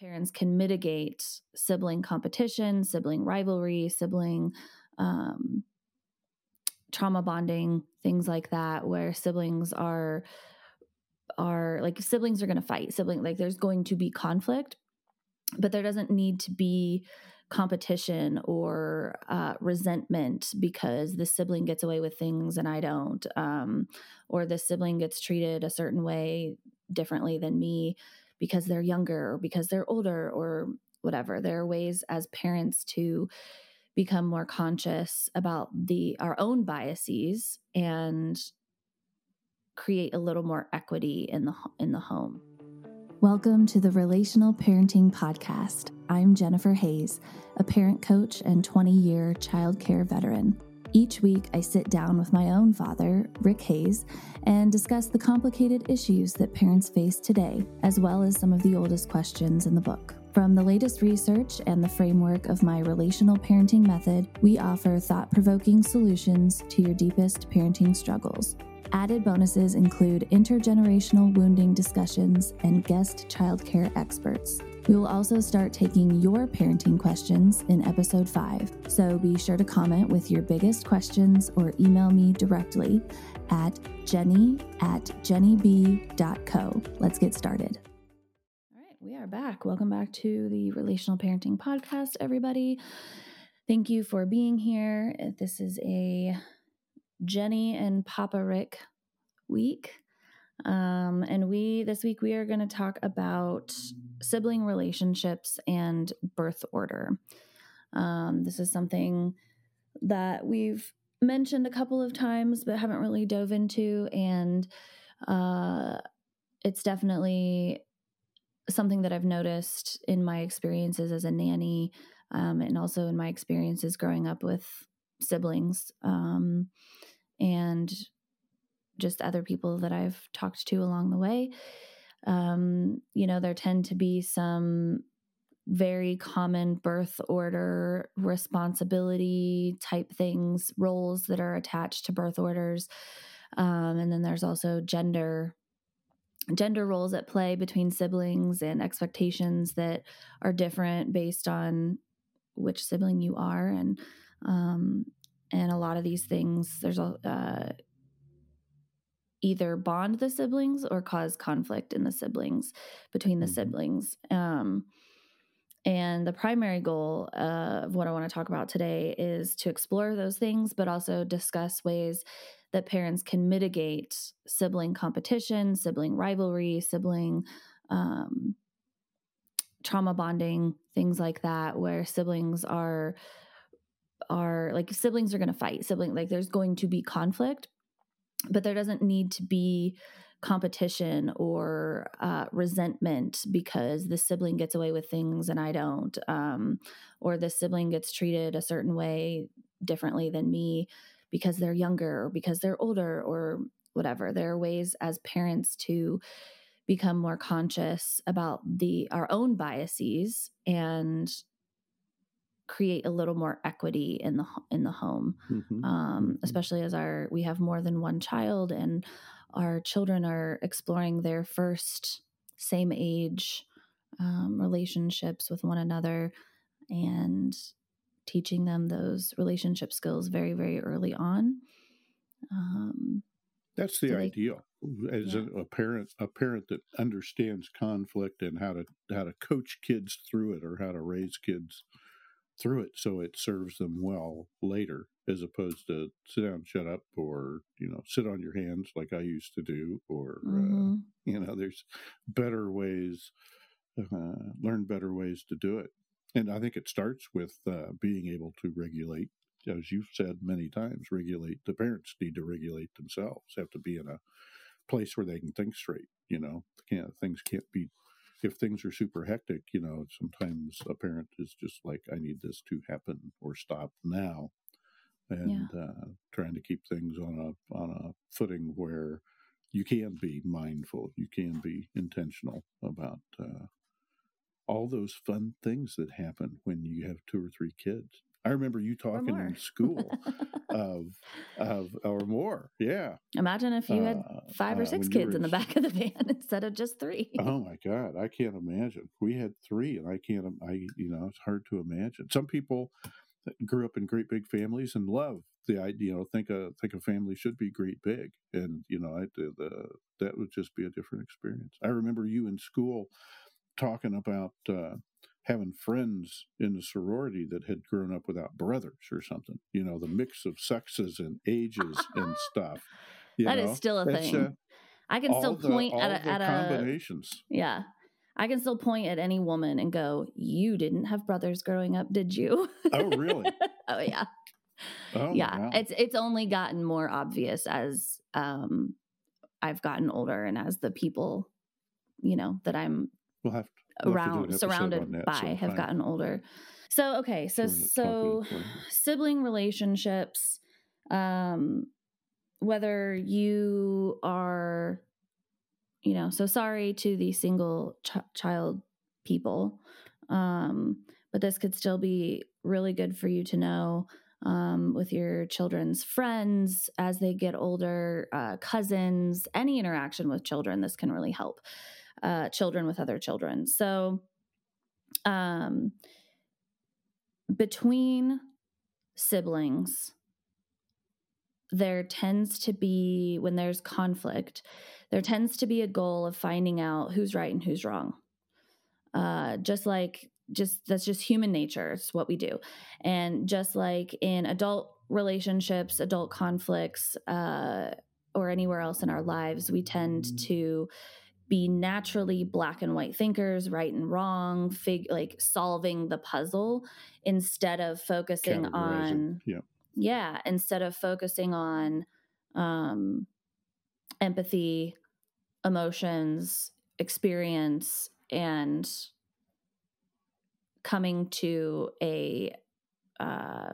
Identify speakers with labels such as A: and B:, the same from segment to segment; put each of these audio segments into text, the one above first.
A: parents can mitigate sibling competition, sibling rivalry, sibling um, trauma bonding, things like that, where siblings are are like siblings are going to fight. Sibling like there's going to be conflict, but there doesn't need to be competition or uh, resentment because the sibling gets away with things and I don't, um, or the sibling gets treated a certain way differently than me because they're younger or because they're older or whatever. There are ways as parents to become more conscious about the our own biases and create a little more equity in the in the home.
B: Welcome to the Relational Parenting Podcast. I'm Jennifer Hayes, a parent coach and 20 year childcare veteran. Each week, I sit down with my own father, Rick Hayes, and discuss the complicated issues that parents face today, as well as some of the oldest questions in the book. From the latest research and the framework of my relational parenting method, we offer thought provoking solutions to your deepest parenting struggles. Added bonuses include intergenerational wounding discussions and guest childcare experts. We will also start taking your parenting questions in episode 5, so be sure to comment with your biggest questions or email me directly at jennie at jenniebee.co. Let's get started.
A: All right, we are back. Welcome back to the Relational Parenting Podcast, everybody. Thank you for being here. This is a Jennie and Papa Rick week. Um, and we, this week, we are going to talk about sibling relationships and birth order. Um, this is something that we've mentioned a couple of times, but haven't really dove into. And uh, it's definitely something that I've noticed in my experiences as a nanny um, and also in my experiences growing up with siblings um, and just other people that I've talked to along the way. Um, you know, there tend to be some very common birth order responsibility type things, roles that are attached to birth orders. Um, and then there's also gender gender roles at play between siblings and expectations that are different based on which sibling you are and um, and a lot of these things there's a uh, either bond the siblings or cause conflict in the siblings between the mm-hmm. siblings. Um, and the primary goal uh, of what I want to talk about today is to explore those things, but also discuss ways that parents can mitigate sibling competition, sibling rivalry, sibling um, trauma bonding, things like that, where siblings are are like siblings are going to fight sibling like there's going to be conflict but there doesn't need to be competition or uh, resentment because the sibling gets away with things and I don't, um, or the sibling gets treated a certain way differently than me because they're younger or because they're older or whatever. There are ways as parents to become more conscious about the our own biases and create a little more equity in the in the home mm-hmm. um, mm-hmm. especially as our we have more than one child and our children are exploring their first same age um, relationships with one another and teaching them those relationship skills very very early on
C: um, that's the ideal as yeah. a, a parent a parent that understands conflict and how to how to coach kids through it or how to raise kids through it so it serves them well later as opposed to sit down shut up or you know sit on your hands like i used to do or uh, mm-hmm. uh, you know there's better ways uh, learn better ways to do it and i think it starts with uh, being able to regulate as you've said many times regulate the parents need to regulate themselves have to be in a place where they can think straight you know can't, things can't be if things are super hectic, you know, sometimes a parent is just like, I need this to happen or stop now. And yeah. uh, trying to keep things on a on a footing where you can be mindful, you can be intentional about uh, all those fun things that happen when you have two or three kids. I remember you talking in school of of or more. Yeah.
A: Imagine if you had uh, five or uh, six kids in the back of the van instead of just three.
C: Oh my God, I can't imagine. We had three, and I can't. I you know, it's hard to imagine. Some people grew up in great big families and love the idea. You know, think a think a family should be great big, and you know, I, the, the that would just be a different experience. I remember you in school talking about. Uh, having friends in the sorority that had grown up without brothers or something. You know, the mix of sexes and ages and stuff.
A: That know? is still a thing. Uh, I can still point at, a, at
C: combinations.
A: A, yeah. I can still point at any woman and go, "You didn't have brothers growing up, did you?"
C: Oh, really?
A: oh, yeah. Oh, yeah. Wow. It's it's only gotten more obvious as um, I've gotten older and as the people, you know, that I'm
C: we'll have
A: around surrounded by so have gotten older. So okay, so so sibling relationships um whether you are you know, so sorry to the single ch- child people. Um but this could still be really good for you to know um, with your children's friends as they get older, uh, cousins, any interaction with children. This can really help uh, children with other children. So, um, between siblings, there tends to be, when there's conflict, there tends to be a goal of finding out who's right and who's wrong. Uh, just like, just that's just human nature. It's what we do. And just like in adult relationships, adult conflicts, uh, or anywhere else in our lives, we tend mm-hmm. to be naturally black and white thinkers, right and wrong, fig- like solving the puzzle instead of focusing on
C: yeah.
A: yeah, instead of focusing on um empathy, emotions, experience and coming to a uh,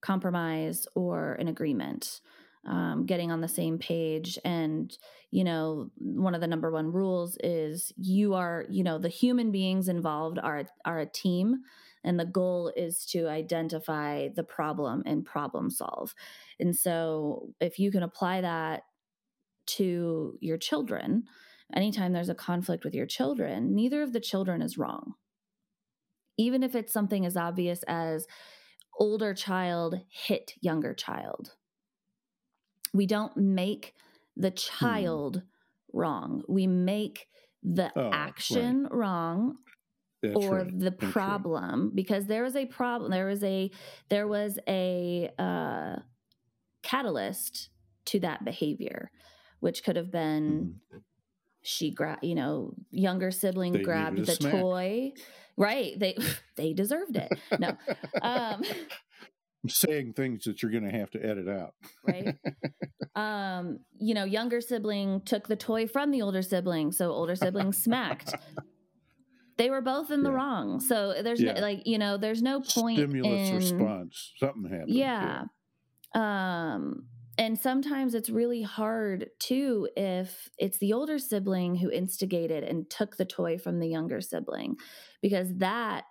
A: compromise or an agreement um, getting on the same page. And you know one of the number one rules is you are you know the human beings involved are are a team and the goal is to identify the problem and problem solve. And so if you can apply that to your children anytime there's a conflict with your children neither of the children is wrong. Even if it's something as obvious as older child hit younger child we don't make the hmm. child hmm. wrong. We make the oh, action right. wrong That's or right. the That's problem right. because there was a problem. There was a there was a uh, catalyst to that behavior, which could have been mm. she grabbed, you know, younger sibling they grabbed the toy. Right. They they deserved it. No. Um
C: saying things that you're going to have to edit out.
A: right. Um, you know, younger sibling took the toy from the older sibling, so older sibling smacked. They were both in the yeah. wrong. So there's yeah. no, like, you know, there's no point
C: stimulus
A: in,
C: response. Something happened.
A: Yeah. yeah. Um and sometimes it's really hard too if it's the older sibling who instigated and took the toy from the younger sibling because that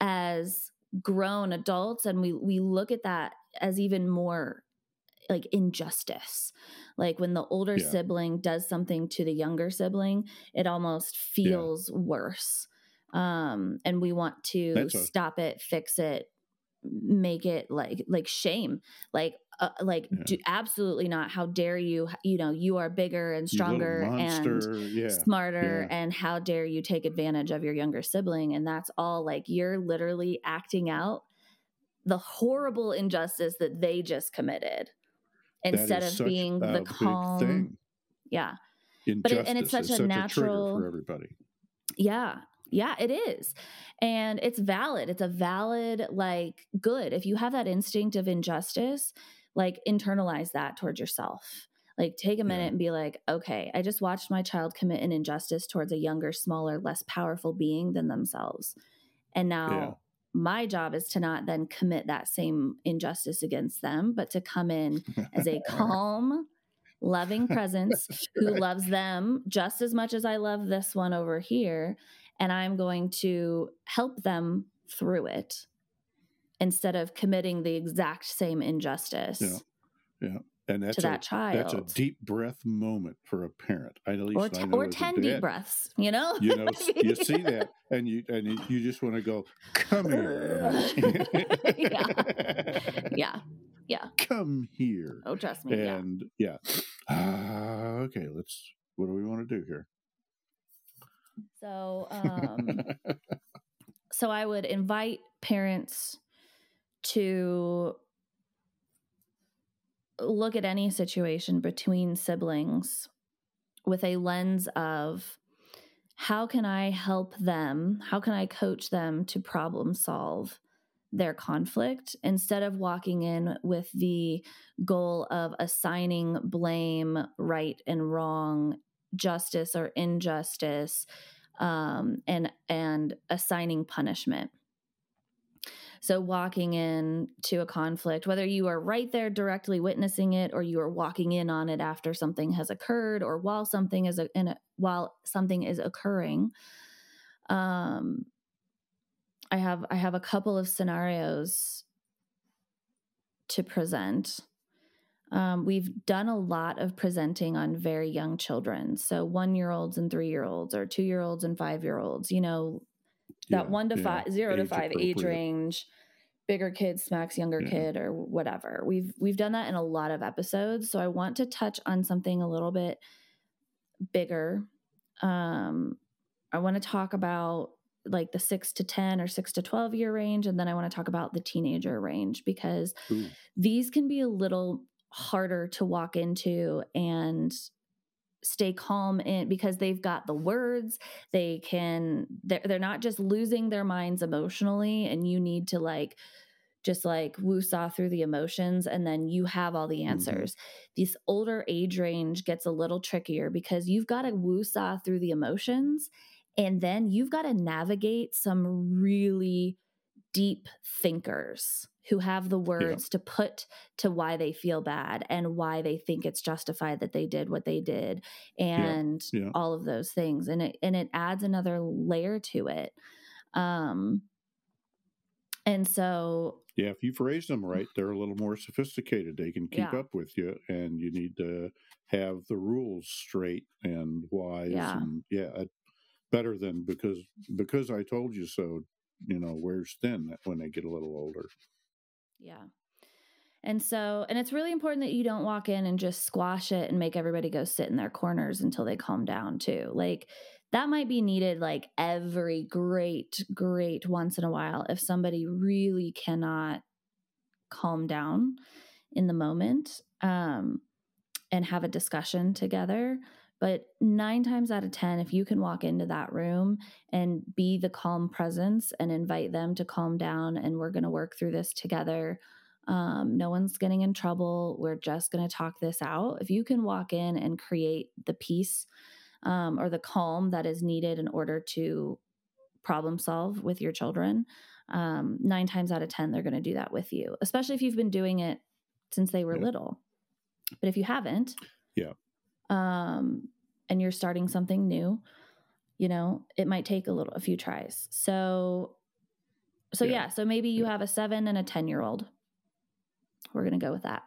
A: as grown adults and we we look at that as even more like injustice like when the older yeah. sibling does something to the younger sibling it almost feels yeah. worse um and we want to stop it fix it make it like like shame. Like uh, like yeah. do, absolutely not. How dare you you know you are bigger and stronger and yeah. smarter yeah. and how dare you take advantage of your younger sibling? And that's all like you're literally acting out the horrible injustice that they just committed instead of being the calm yeah.
C: Injustice but it, and it's such a such natural a for everybody.
A: Yeah yeah, it is. And it's valid. It's a valid, like, good. If you have that instinct of injustice, like, internalize that towards yourself. Like, take a minute yeah. and be like, okay, I just watched my child commit an injustice towards a younger, smaller, less powerful being than themselves. And now yeah. my job is to not then commit that same injustice against them, but to come in as a calm, loving presence who loves them just as much as I love this one over here and I'm going to help them through it. instead of committing the exact same injustice.
C: Yeah. Yeah. And that's
A: to
C: a,
A: that child.
C: That's a deep breath moment for a parent. I at least
A: or,
C: t-
A: or ten deep breaths. You know,
C: you know, you see that, and you and you just want to go, come here.
A: yeah, yeah, yeah.
C: Come here.
A: Oh, trust me.
C: And yeah, yeah. Uh, okay. Let's. What do we want to do here?
A: So, um, so I would invite parents to look at any situation between siblings with a lens of how can I help them? How can I coach them to problem solve their conflict instead of walking in with the goal of assigning blame, right and wrong, justice or injustice, um, and and assigning punishment. So, walking in to a conflict, whether you are right there directly witnessing it, or you are walking in on it after something has occurred, or while something is a, a, while something is occurring, um, I have I have a couple of scenarios to present. Um, we've done a lot of presenting on very young children, so one year olds and three year olds, or two year olds and five year olds. You know, that yeah, one to yeah. five, zero age to five age range, bigger kid smacks younger yeah. kid or whatever. We've we've done that in a lot of episodes. So I want to touch on something a little bit bigger. Um, I want to talk about like the six to 10 or six to 12 year range. And then I want to talk about the teenager range because Ooh. these can be a little harder to walk into and stay calm in because they've got the words they can they're, they're not just losing their minds emotionally and you need to like just like woo-saw through the emotions and then you have all the mm-hmm. answers mm-hmm. this older age range gets a little trickier because you've got to woo-saw through the emotions and then you've got to navigate some really deep thinkers who have the words yeah. to put to why they feel bad and why they think it's justified that they did what they did and yeah. Yeah. all of those things and it and it adds another layer to it um and so
C: yeah if you've raised them right they're a little more sophisticated they can keep up with you and you need to have the rules straight and wise and yeah better than because because i told you so you know wears thin when they get a little older
A: yeah. And so, and it's really important that you don't walk in and just squash it and make everybody go sit in their corners until they calm down, too. Like, that might be needed like every great, great once in a while if somebody really cannot calm down in the moment um, and have a discussion together. But nine times out of 10, if you can walk into that room and be the calm presence and invite them to calm down, and we're going to work through this together. Um, no one's getting in trouble. We're just going to talk this out. If you can walk in and create the peace um, or the calm that is needed in order to problem solve with your children, um, nine times out of 10, they're going to do that with you, especially if you've been doing it since they were yeah. little. But if you haven't,
C: yeah
A: um, and you're starting something new, you know, it might take a little, a few tries. So, so yeah, yeah so maybe you have a seven and a 10 year old. We're going to go with that.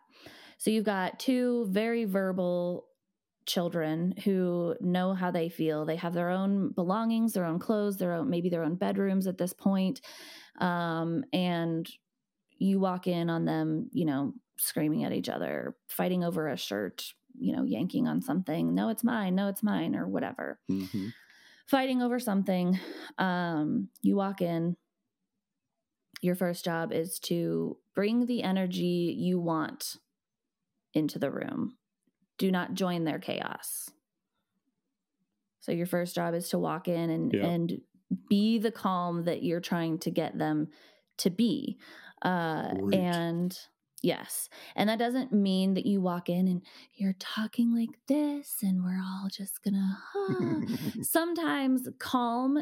A: So you've got two very verbal children who know how they feel. They have their own belongings, their own clothes, their own, maybe their own bedrooms at this point. Um, and you walk in on them, you know, screaming at each other, fighting over a shirt, you know, yanking on something. No, it's mine. No, it's mine, or whatever. Mm-hmm. Fighting over something. Um, you walk in. Your first job is to bring the energy you want into the room. Do not join their chaos. So your first job is to walk in and yeah. and be the calm that you're trying to get them to be. Uh, and Yes. And that doesn't mean that you walk in and you're talking like this and we're all just going to. Sometimes calm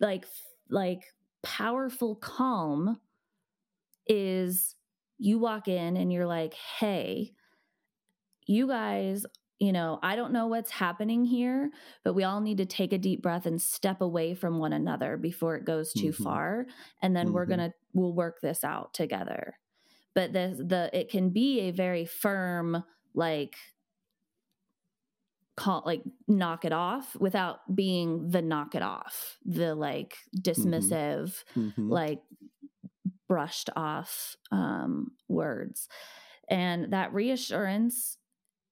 A: like like powerful calm is you walk in and you're like, "Hey, you guys you know, I don't know what's happening here, but we all need to take a deep breath and step away from one another before it goes too mm-hmm. far. And then mm-hmm. we're going to, we'll work this out together. But the, the, it can be a very firm, like, call like knock it off without being the knock it off the like mm-hmm. dismissive mm-hmm. like brushed off um words and that reassurance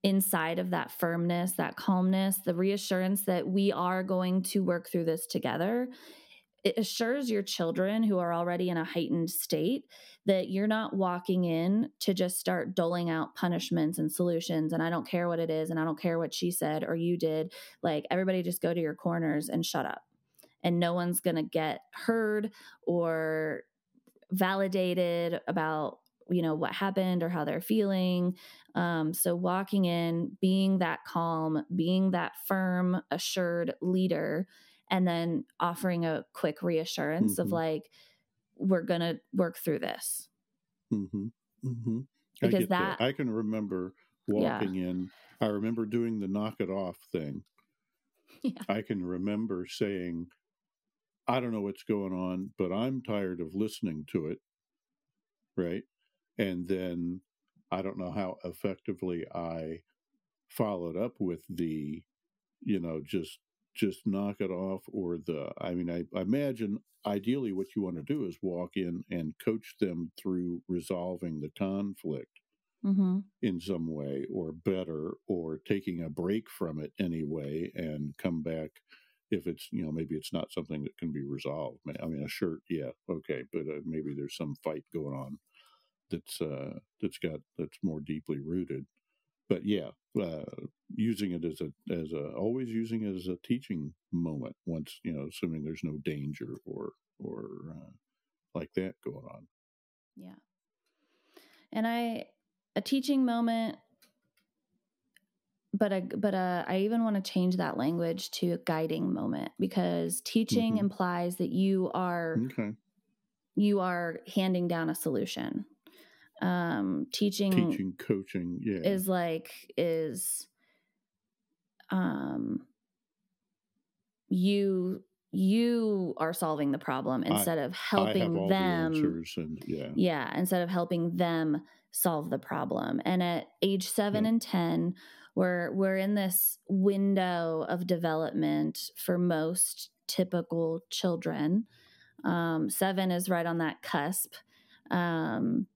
A: inside of that firmness, that calmness, the reassurance that we are going to work through this together. It assures your children who are already in a heightened state that you're not walking in to just start doling out punishments and solutions. And I don't care what it is, and I don't care what she said or you did. Like, everybody just go to your corners and shut up. And no one's going to get heard or validated about you know what happened or how they're feeling um, so walking in being that calm being that firm assured leader and then offering a quick reassurance mm-hmm. of like we're gonna work through this
C: mm-hmm. Mm-hmm. because that, that, i can remember walking yeah. in i remember doing the knock it off thing yeah. i can remember saying i don't know what's going on but i'm tired of listening to it right and then I don't know how effectively I followed up with the, you know, just just knock it off or the I mean I, I imagine ideally what you want to do is walk in and coach them through resolving the conflict mm-hmm. in some way or better or taking a break from it anyway and come back if it's you know maybe it's not something that can be resolved i mean a shirt yeah okay but uh, maybe there's some fight going on that's uh, that's got that's more deeply rooted. But yeah, uh, using it as a as a always using it as a teaching moment. Once you know, assuming there's no danger or or uh, like that going on.
A: Yeah, and I a teaching moment but a, but a, I even want to change that language to a guiding moment because teaching mm-hmm. implies that you are okay. you are handing down a solution um teaching
C: teaching coaching yeah.
A: is like is um you you are solving the problem instead I, of helping them
C: the and, yeah.
A: Yeah instead of helping them solve the problem. And at age 7 and 10 we're we're in this window of development for most typical children. Um 7 is right on that cusp. Um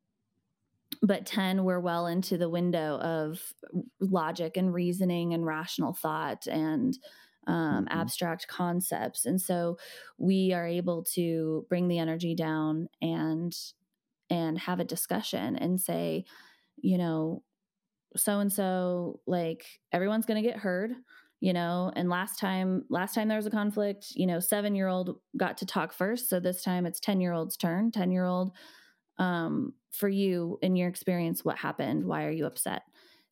A: but 10 we're well into the window of logic and reasoning and rational thought and um, mm-hmm. abstract concepts and so we are able to bring the energy down and and have a discussion and say you know so and so like everyone's going to get heard you know and last time last time there was a conflict you know 7 year old got to talk first so this time it's 10 year old's turn 10 year old um, for you in your experience what happened? Why are you upset?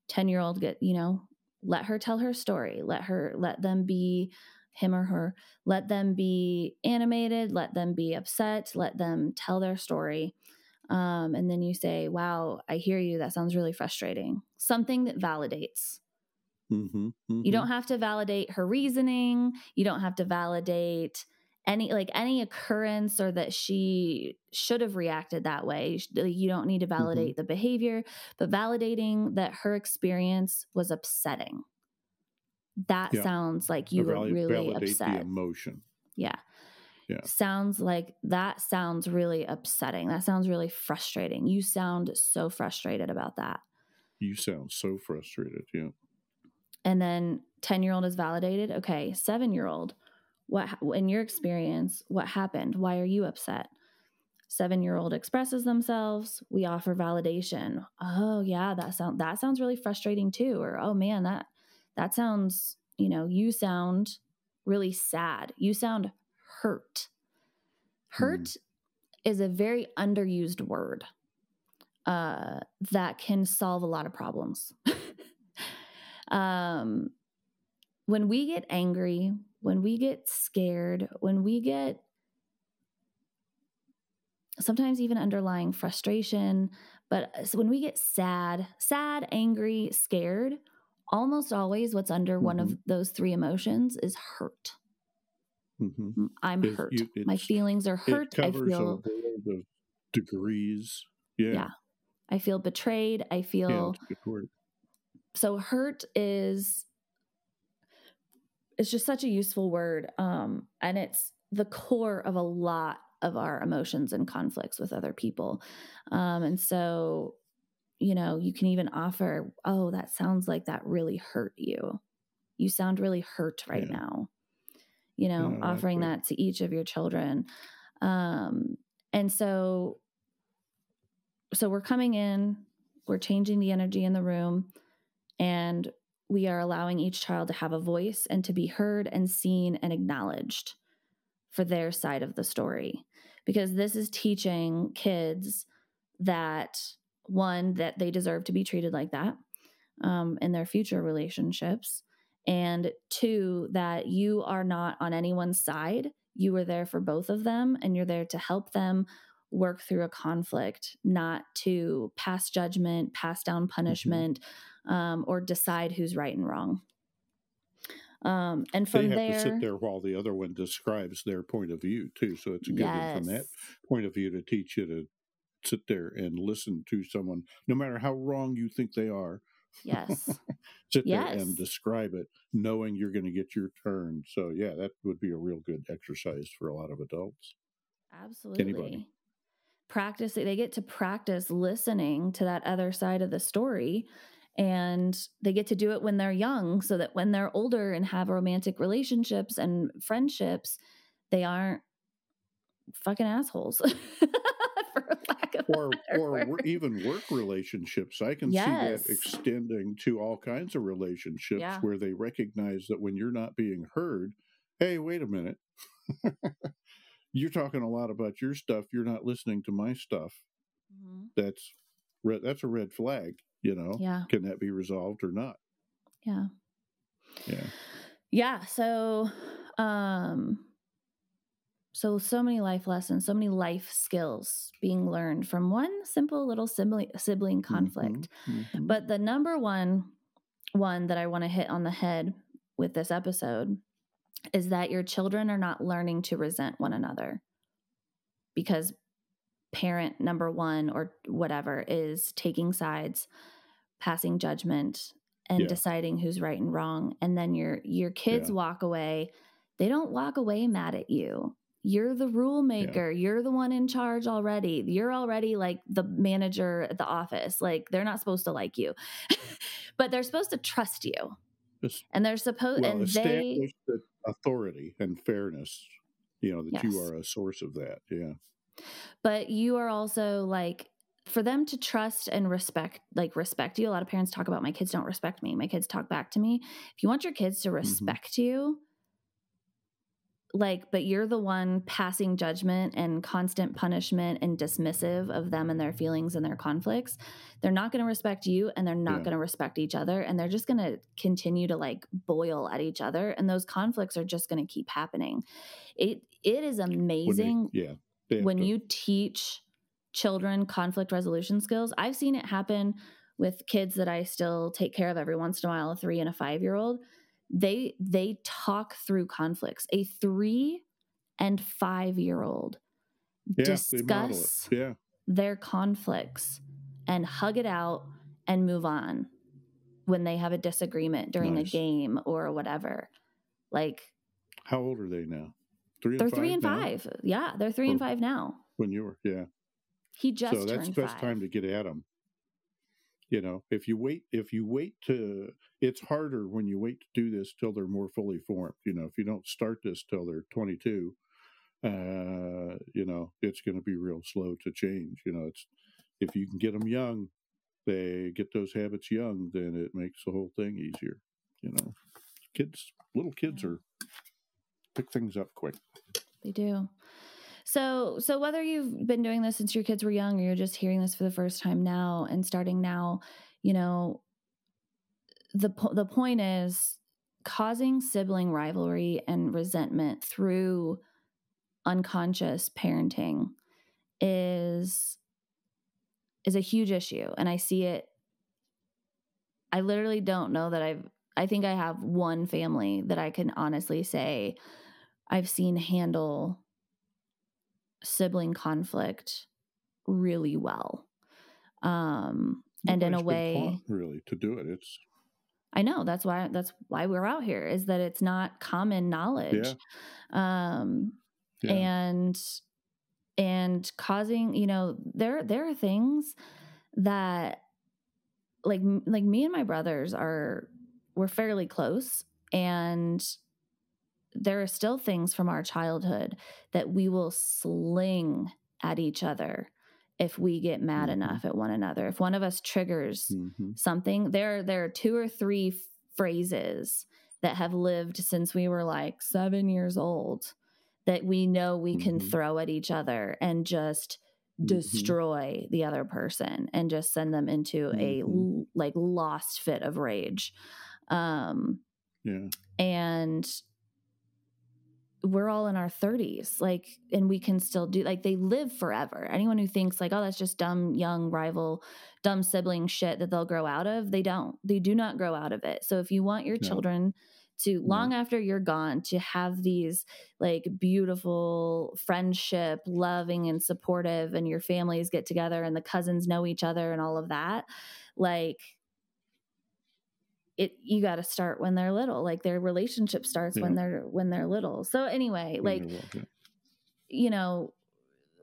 A: 10 year old get you know let her tell her story. Let her let them be him or her. Let them be animated. Let them be upset. Let them tell their story. Um, and then you say wow i hear you. That sounds really frustrating. Something that validates. Mm-hmm, mm-hmm. you don't have to validate her reasoning. You don't have to validate any like any occurrence or that she should have reacted that way you don't need to mm-hmm. validate mm-hmm. the behavior but validating that her experience was upsetting. That yeah. sounds like you were really upset.
C: emotion.
A: Yeah. Yeah. Sounds like that sounds really upsetting. That sounds really frustrating. You sound so frustrated about that.
C: You sound so frustrated yeah.
A: And then 10 year old is validated? Okay. 7 year old what in your experience what happened? Why are you upset? Seven year old expresses themselves. We offer validation. Oh yeah that sound that sounds really frustrating too or oh man that that sounds you know you sound really sad. You sound hurt. Hurt mm. is a very underused word uh, that can solve a lot of problems. Um, when we get angry when we get scared, when we get sometimes even underlying frustration, but when we get sad, sad, angry, scared, almost always what's under mm-hmm. one of mm-hmm. those three emotions is hurt. Mm-hmm. I'm it, hurt. You, My feelings are hurt. I feel
C: degrees. Yeah. Yeah.
A: I feel betrayed. I feel yeah, so hurt is it's just such a useful word. Um, and it's the core of a lot of our emotions and conflicts with other people. Um, and so, you know, you can even offer, oh, that sounds like that really hurt you. You sound really hurt right yeah. now. You know, offering that. that to each of your children. Um, and so, so we're coming in, we're changing the energy in the room, and we are allowing each child to have a voice and to be heard and seen and acknowledged for their side of the story. Because this is teaching kids that one, that they deserve to be treated like that um, in their future relationships. And two, that you are not on anyone's side. You are there for both of them and you're there to help them work through a conflict, not to pass judgment, pass down mm-hmm. punishment, mm-hmm. Um, or decide who's right and wrong. Um, and from
C: they
A: have
C: there, to sit there while the other one describes their point of view too. So it's a good yes. from that point of view to teach you to sit there and listen to someone, no matter how wrong you think they are.
A: Yes.
C: sit yes. there and describe it, knowing you're going to get your turn. So yeah, that would be a real good exercise for a lot of adults.
A: Absolutely. Anybody practice they get to practice listening to that other side of the story and they get to do it when they're young so that when they're older and have romantic relationships and friendships they aren't fucking assholes
C: or or even work relationships i can yes. see that extending to all kinds of relationships yeah. where they recognize that when you're not being heard hey wait a minute you're talking a lot about your stuff. You're not listening to my stuff. Mm-hmm. That's. That's a red flag. You know.
A: Yeah.
C: Can that be resolved or not?
A: Yeah.
C: Yeah.
A: Yeah. So, um, so so many life lessons, so many life skills being learned from one simple little sibling sibling conflict. Mm-hmm. Mm-hmm. But the number one one that I want to hit on the head with this episode is that your children are not learning to resent one another because parent number one or whatever is taking sides passing judgment and yeah. deciding who's right and wrong. And then your your kids yeah. walk away. They don't walk away mad at you. You're the rule maker yeah. you're the one in charge already. You're already like the manager at the office. Like they're not supposed to like you. But they're supposed to trust you. And they're supposed well, and they
C: authority and fairness you know that yes. you are a source of that. Yeah
A: but you are also like for them to trust and respect like respect you a lot of parents talk about my kids don't respect me my kids talk back to me if you want your kids to mm-hmm. respect mm-hmm. you like but you're the one passing judgment and constant punishment and dismissive of them and their feelings and their conflicts they're not going to respect you and they're not yeah. going to respect each other and they're just going to continue to like boil at each other and those conflicts are just going to keep happening it it is amazing
C: they, yeah
A: when to. you teach children conflict resolution skills i've seen it happen with kids that i still take care of every once in a while a 3 and a 5 year old they they talk through conflicts a three and five year old yeah, discuss
C: yeah.
A: their conflicts and hug it out and move on when they have a disagreement during nice. a game or whatever like
C: how old are they now three
A: they're three and now? five. Yeah they're three or and five now.
C: When you were yeah.
A: He just
C: so that's
A: the
C: best time to get at them you know if you wait if you wait to it's harder when you wait to do this till they're more fully formed you know. If you don't start this till they're 22 uh you know it's going to be real slow to change you know. It's if you can get them young they get those habits young then it makes the whole thing easier you know. Kids little kids are pick things up quick.
A: They do. So, so whether you've been doing this since your kids were young or you're just hearing this for the first time now and starting now, you know, the the point is causing sibling rivalry and resentment through unconscious parenting is is a huge issue. And I see it. I literally don't know that I've I think I have one family that I can honestly say I've seen handle sibling conflict really well. Um and in a way
C: really to do it it's
A: I know that's why that's why we're out here is that it's not common knowledge. Yeah. Um yeah. and and causing, you know, there there are things that like like me and my brothers are we're fairly close and there are still things from our childhood that we will sling at each other if we get mad mm-hmm. enough at one another if one of us triggers mm-hmm. something there there are two or three phrases that have lived since we were like 7 years old that we know we can mm-hmm. throw at each other and just Mm-hmm. destroy mm-hmm. the other person and just send them into mm-hmm. a like lost fit of rage um
C: yeah
A: and we're all in our 30s like and we can still do like they live forever anyone who thinks like oh that's just dumb young rival dumb sibling shit that they'll grow out of they don't they do not grow out of it so if you want your no. children to long after you're gone to have these like beautiful friendship, loving and supportive, and your families get together and the cousins know each other and all of that. Like, it you got to start when they're little like their relationship starts yeah. when they're when they're little so anyway like you know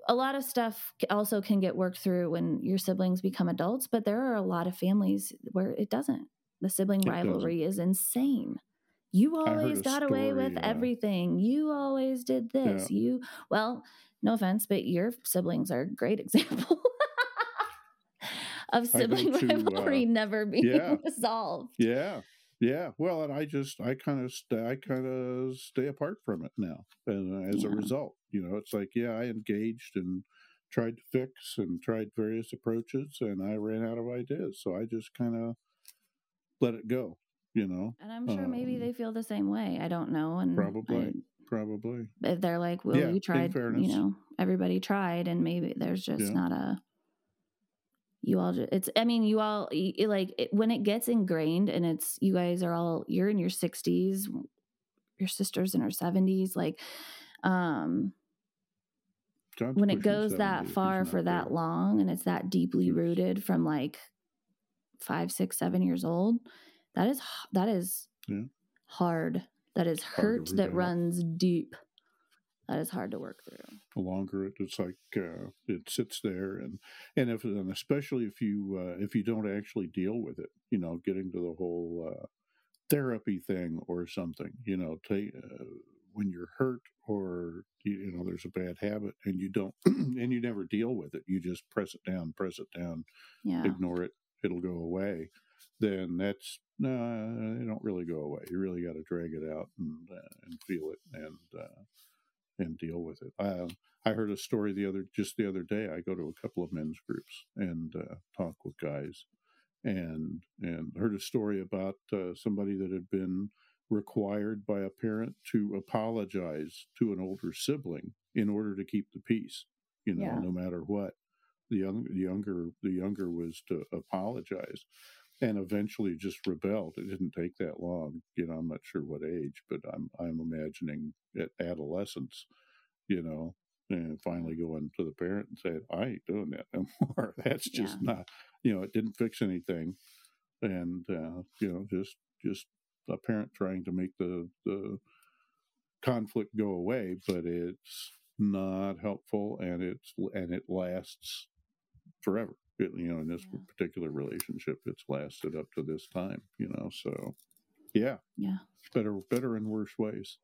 A: a lot of stuff also can get worked through when your siblings become adults but there are a lot of families where it doesn't the sibling it rivalry doesn't. is insane you always got story, away with everything. You always did this. Yeah. You, well, no offense, but your siblings are a great example of sibling to, rivalry uh, never being yeah. resolved.
C: Yeah. Yeah, well, and I just I kind of st- I kind of stay apart from it now, and as yeah. a result, you know, it's like yeah, I engaged and tried to fix and tried various approaches, and I ran out of ideas, so I just kind of let it go you know.
A: And I'm sure um, maybe they feel the same way. I don't know. And
C: probably, I, probably.
A: They're like, well, yeah, you tried, you know, everybody tried, and maybe there's just yeah. not a. You all just, it's, I mean, you all, it, like, it, when it gets ingrained and it's, you guys are all, you're in your 60s, your sister's in her 70s, like, um, John's when it goes that far for that there. long and it's that deeply rooted from like five, six, seven years old, that is that is yeah. hard. That is hurt that runs deep. That is hard to work through.
C: The longer it, it's like uh, it sits there, and and if and especially if you uh, if you don't actually deal with it, you know, getting to the whole uh, therapy thing or something, you know, take uh, when you're hurt or you, you, know there's a bad habit and you don't and you never deal with it, you just press it down, press it down, yeah. ignore it, it'll go away then that's no, they don't really go away. You really got to drag it out and uh, and feel it and uh, and deal with it. I I heard a story the other just the other day. I go to a couple of men's groups and uh, talk with guys, and and heard a story about uh, somebody that had been required by a parent to apologize to an older sibling in order to keep the peace. You know, yeah. no matter what. The young, the younger, the younger was to apologize and eventually just rebelled. It didn't take that long. You know, I'm not sure what age, but I'm I'm imagining at adolescence, you know, and finally going to the parent and saying, I ain't doing that no more. That's just yeah. not you know, it didn't fix anything. And uh, you know, just just a parent trying to make the the conflict go away, but it's not helpful and it's and it lasts forever you know in this yeah. particular relationship it's lasted up to this time you know so yeah.
A: Yeah.
C: Better better in worse ways.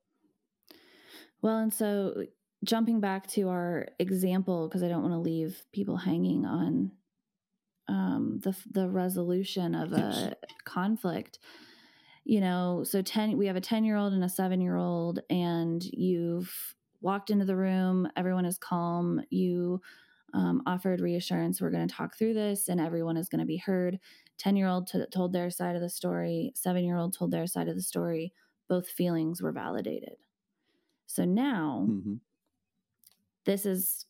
A: Well and so jumping back to our example because i don't want to leave people hanging on um, the the resolution of a conflict you know so 10 we have a 10 year old and a 7 year old and you've walked into the room everyone is calm you um, offered reassurance we're going to talk through this and everyone is going to be heard. 10 year old t- told their side of the story 7 year old told their side of the story both feelings were validated. So now mm-hmm. this is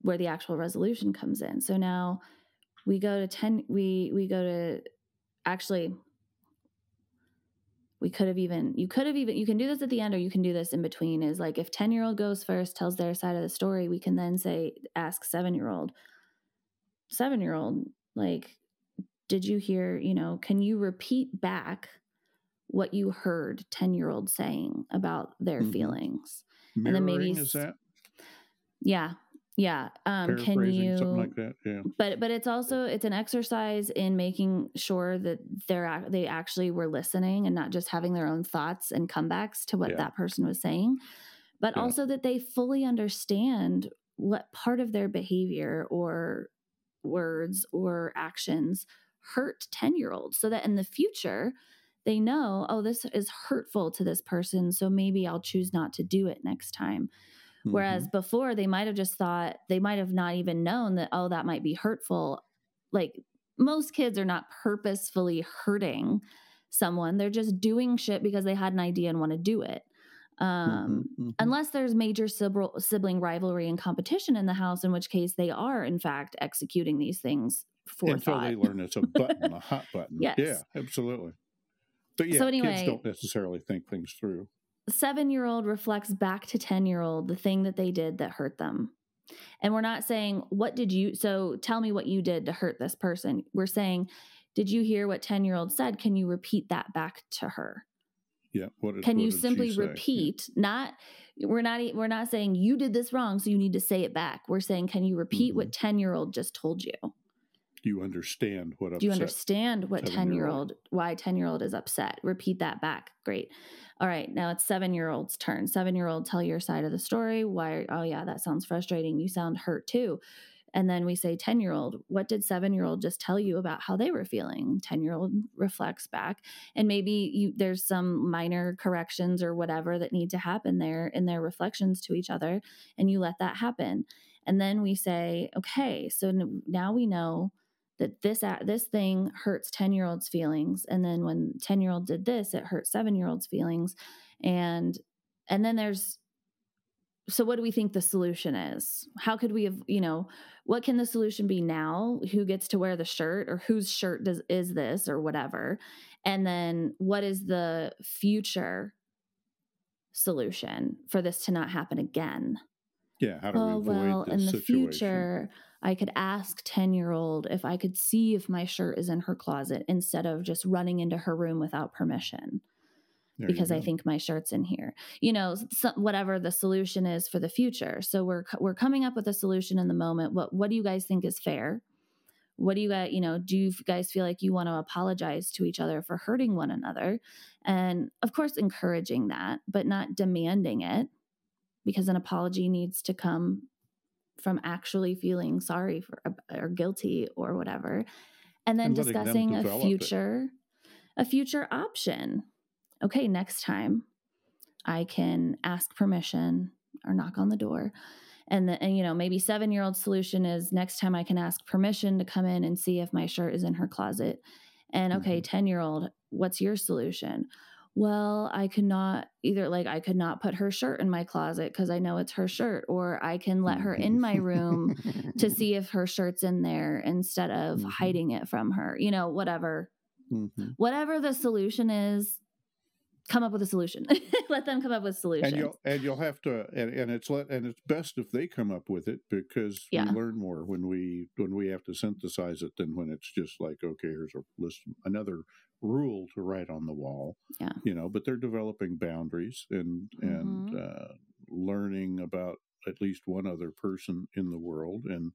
A: where the actual resolution comes in. So now we go to 10 we we go to actually we could have even you could have even you can do this at the end or you can do this in between is like if 10 year old goes first tells their side of the story we can then say ask seven year old seven year old like did you hear you know can you repeat back what you heard 10 year old saying about their mm-hmm. feelings?
C: Mirroring, and then maybe is that?
A: Yeah yeah um can you
C: something like that yeah
A: but but it's also it's an exercise in making sure that they're they actually were listening and not just having their own thoughts and comebacks to what yeah. that person was saying but yeah. also that they fully understand what part of their behavior or words or actions hurt 10 year olds so that in the future they know oh this is hurtful to this person so maybe i'll choose not to do it next time Whereas mm-hmm. before they might have just thought they might have not even known that, oh, that might be hurtful. Like most kids are not purposefully hurting someone. They're just doing shit because they had an idea and want to do it. Um, mm-hmm, mm-hmm. Unless there's major sibling rivalry and competition in the house, in which case they are, in fact, executing these things for
C: Until thought. they learn it's a button, a hot button. Yes. Yeah, absolutely. But yeah, so anyway, kids don't necessarily think things through
A: seven year old reflects back to 10 year old the thing that they did that hurt them. And we're not saying, what did you, so tell me what you did to hurt this person. We're saying, did you hear what 10 year old said? Can you repeat that back to her?
C: Yeah. What
A: Can
C: what
A: you simply repeat, yeah. not, we're not, we're not saying you did this wrong. So you need to say it back. We're saying, can you repeat mm-hmm. what 10 year old just told you?
C: Do you understand what
A: Do you understand what 10 year old, why 10 year old is upset? Repeat that back. Great. All right, now it's seven year old's turn. Seven year old, tell your side of the story. Why? Oh, yeah, that sounds frustrating. You sound hurt too. And then we say, 10 year old, what did seven year old just tell you about how they were feeling? 10 year old reflects back. And maybe you, there's some minor corrections or whatever that need to happen there in their reflections to each other. And you let that happen. And then we say, okay, so now we know that this this thing hurts 10 year olds feelings and then when 10 year old did this it hurt 7 year olds feelings and and then there's so what do we think the solution is? How could we have you know what can the solution be now? Who gets to wear the shirt or whose shirt does is this or whatever? And then what is the future solution for this to not happen again
C: yeah how do oh, we avoid well in the
A: situation? future I could ask 10 year old if I could see if my shirt is in her closet instead of just running into her room without permission. There because I think my shirt's in here. You know, so, whatever the solution is for the future. So we're we're coming up with a solution in the moment. What what do you guys think is fair? What do you guys, you know, do you guys feel like you want to apologize to each other for hurting one another? And of course encouraging that, but not demanding it because an apology needs to come from actually feeling sorry for or guilty or whatever. And then and discussing a future it. a future option. Okay next time i can ask permission or knock on the door. And the, and you know maybe 7 year old solution is next time i can ask permission to come in and see if my shirt is in her closet. And okay mm-hmm. 10 year old what's your solution well, I could not either like I could not put her shirt in my closet because I know it's her shirt, or I can let her in my room to see if her shirt's in there instead of mm-hmm. hiding it from her. You know, whatever. Mm-hmm. Whatever the solution is, come up with a solution. let them come up with solutions.
C: And you'll and you'll have to and, and it's let and it's best if they come up with it because yeah. we learn more when we when we have to synthesize it than when it's just like okay here's a list another rule to write on the wall.
A: Yeah.
C: You know, but they're developing boundaries and mm-hmm. and uh, learning about at least one other person in the world and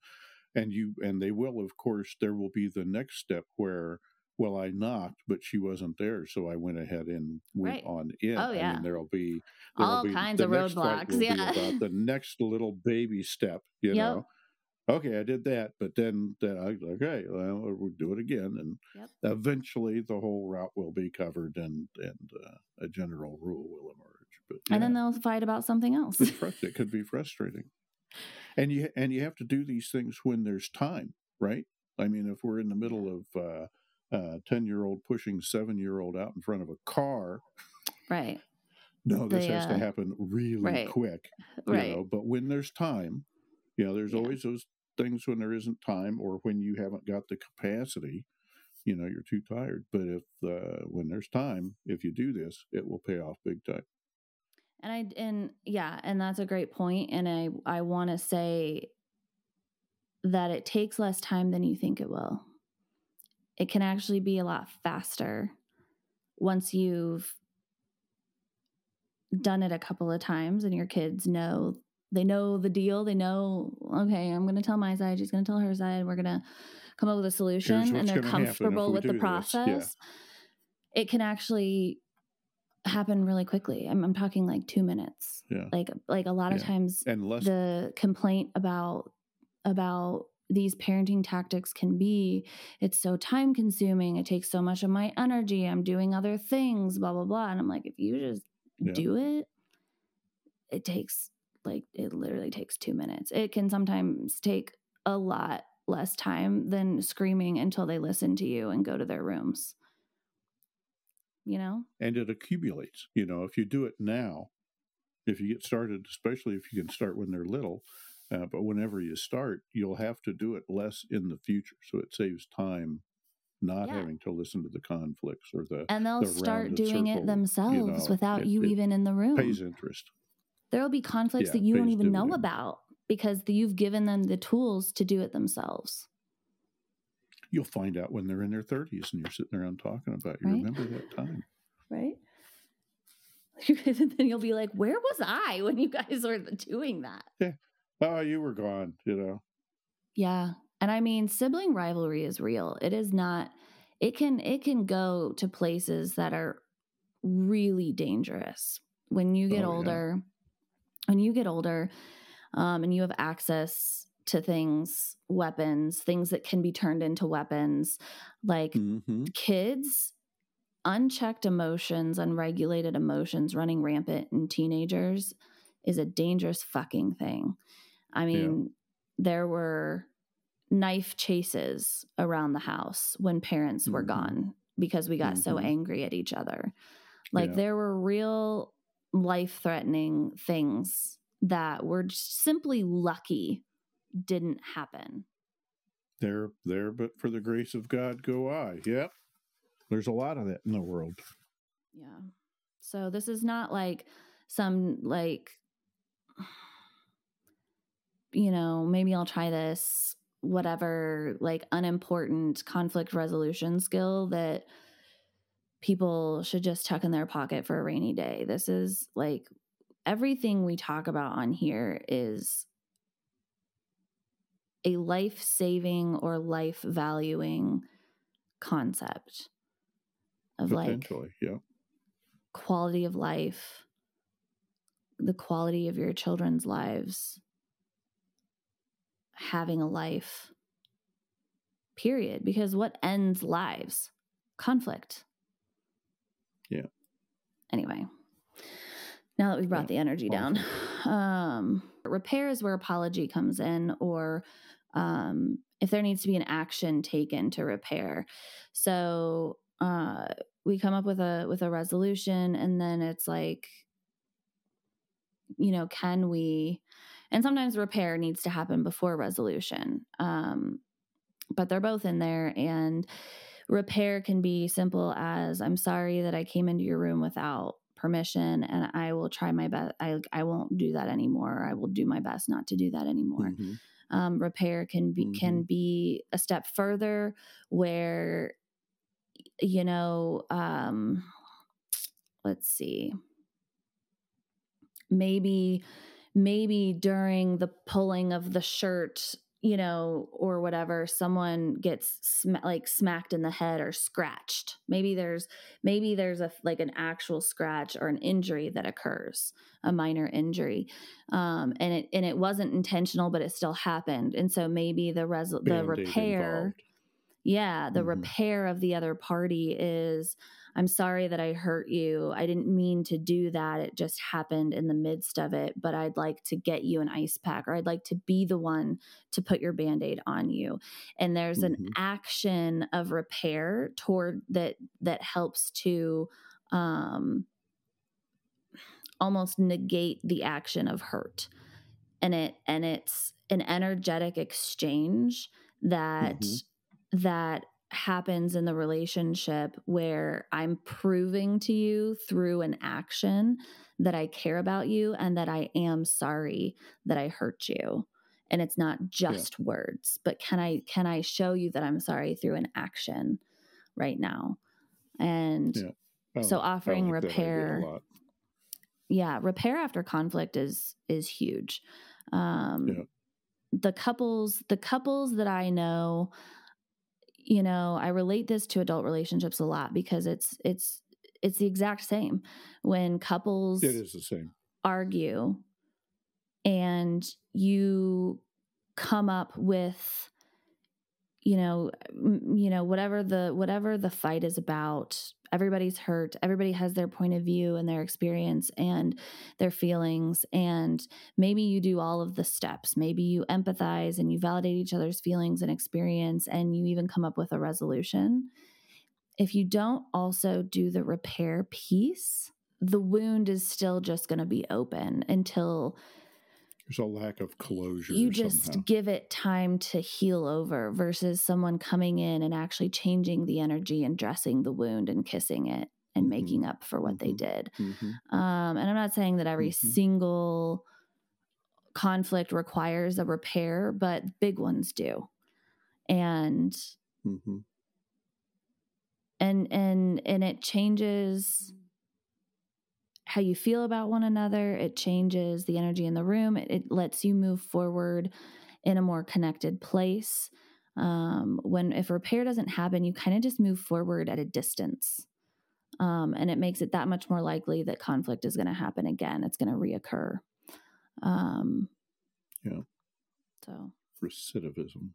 C: and you and they will of course there will be the next step where well, I knocked, but she wasn't there, so I went ahead and went right. on in.
A: Oh yeah,
C: I mean, there'll be
A: there'll all be, kinds of roadblocks. Yeah,
C: the next little baby step. You yep. know, okay, I did that, but then, then I okay, well, we'll do it again, and yep. eventually the whole route will be covered, and and uh, a general rule will emerge. But
A: yeah. and then they'll fight about something else.
C: it could be frustrating, and you and you have to do these things when there's time, right? I mean, if we're in the middle of uh, 10 year old pushing seven year old out in front of a car.
A: Right.
C: No, this the, has uh, to happen really right. quick. Right. Know, but when there's time, you know, there's yeah. always those things when there isn't time or when you haven't got the capacity you know you're too tired. But if uh, when there's time if you do this it will pay off big time.
A: And i and yeah and that's a great point and i i want to say that it takes less time than you think it will. It can actually be a lot faster once you've done it a couple of times and your kids know they know the deal they know okay i'm going to tell my side she's going to tell her side we're going to come up with a solution and they're comfortable with the process yeah. it can actually happen really quickly. I'm, I'm, talking like two minutes.
C: Yeah.
A: Like like a lot of times
C: and less-
A: the complaint about about these parenting tactics can be it's so time consuming it takes so much of my energy i'm doing other things blah blah blah and i'm like if you just yeah. do it it takes like it literally takes two minutes. It can sometimes take a lot less time than screaming until they listen to you and go to their rooms. You know?
C: And it accumulates you know if you do it now if you get started especially if you can start when they're little uh, but whenever you start you'll have to do it less in the future. So it saves time not yeah. having to listen to the conflicts or the
A: and they'll
C: the
A: start doing
C: circle,
A: it themselves you know, without
C: it,
A: you
C: it
A: even in the room.
C: pays interest
A: there will be conflicts
C: yeah,
A: that you don't even know about because you've given them the tools to do it themselves
C: you'll find out when they're in their 30s and you're sitting around talking about you
A: Right.
C: remember that time
A: right and then you'll be like where was i when you guys were doing that
C: oh you were gone you know
A: Yeah. And I mean sibling rivalry is real. It is not it can it can go to places that are really dangerous. When you get
C: Oh, yeah.
A: older, when you get older, um, and you have access to things, weapons, things that can be turned into weapons, like
C: mm-hmm.
A: kids unchecked emotions unregulated emotions running rampant in teenagers is a dangerous fucking thing i mean there were knife chases around the house when parents were
C: Mhm.
A: gone because we got so
C: Mhm.
A: angry at each other like
C: Yeah.
A: there were real life threatening things that were just simply lucky didn't happen.
C: There there but for the grace of god go i. Yep. There's a lot of that in the world.
A: Yeah. So this is not like some like you know, maybe I'll try this whatever like unimportant conflict resolution skill that people should just tuck in their pocket for a rainy day. This is like everything we talk about on here is a life-saving or life valuing concept of like
C: yeah
A: quality of life, the quality of your children's lives, having a life, period. Because what ends lives? Conflict.
C: Yeah.
A: Anyway, now that we brought
C: Yeah,
A: the energy down, um, repair is where apology comes in, or um, if there needs to be an action taken to repair. So, uh, we come up with a with a resolution and then it's like you know can we and sometimes repair needs to happen before resolution um but they're both in there and repair can be simple as i'm sorry that i came into your room without permission and i will try my best i i won't do that anymore. I will do my best not to do that anymore.
C: Mhm.
A: um, repair can be can be a step further where you know um let's see. Maybe maybe during the pulling of the shirt you know or whatever someone gets sm- like smacked in the head or scratched maybe there's maybe there's a like an actual scratch or an injury that occurs a minor injury um and it and it wasn't intentional but it still happened and so maybe the res the repair
C: involved.
A: Yeah, the
C: Mhm.
A: repair of the other party is I'm sorry that I hurt you. I didn't mean to do that. It just happened in the midst of it, but I'd like to get you an ice pack or I'd like to be the one to put your band-aid on you. And there's an
C: Mhm.
A: action of repair toward that that helps to um almost negate the action of hurt. And it and it's an energetic exchange that
C: Mhm.
A: That happens in the relationship where I'm proving to you through an action that I care about you and that I am sorry that I hurt you. And it's not just yeah. words, but can I can I show you that I'm sorry through an action right now? And yeah. so offering like repair yeah, repair after conflict is is huge. Um yeah. the couples the couples that I know you know, I relate this to adult relationships a lot because it's it's it's the exact same. When couples
C: it is the same.
A: argue and you come up with you know you know whatever the whatever the fight is about everybody's hurt. Everybody has their point of view and their experience and their feelings and maybe you do all of the steps. Maybe you empathize and you validate each other's feelings and experience and you even come up with a resolution. If you don't also do the repair piece the wound is still just going to be open until
C: there's a lack of closure.
A: You just
C: somehow.
A: give it time to heal over versus someone coming in and actually changing the energy and dressing the wound and kissing it and mm-hmm. making up for what mm-hmm. they did. Mm-hmm. Um, and I'm not saying that every mm-hmm. single conflict requires a repair, but big ones do. And mm-hmm. and and and it changes how you feel about one another. It changes the energy in the room. It, it lets you move forward in a more connected place. Um, when if repair doesn't happen, you kind of just move forward at a distance. Um, and it makes it that much more likely that conflict is going to happen again. It's going to reoccur. Um,
C: yeah.
A: So
C: recidivism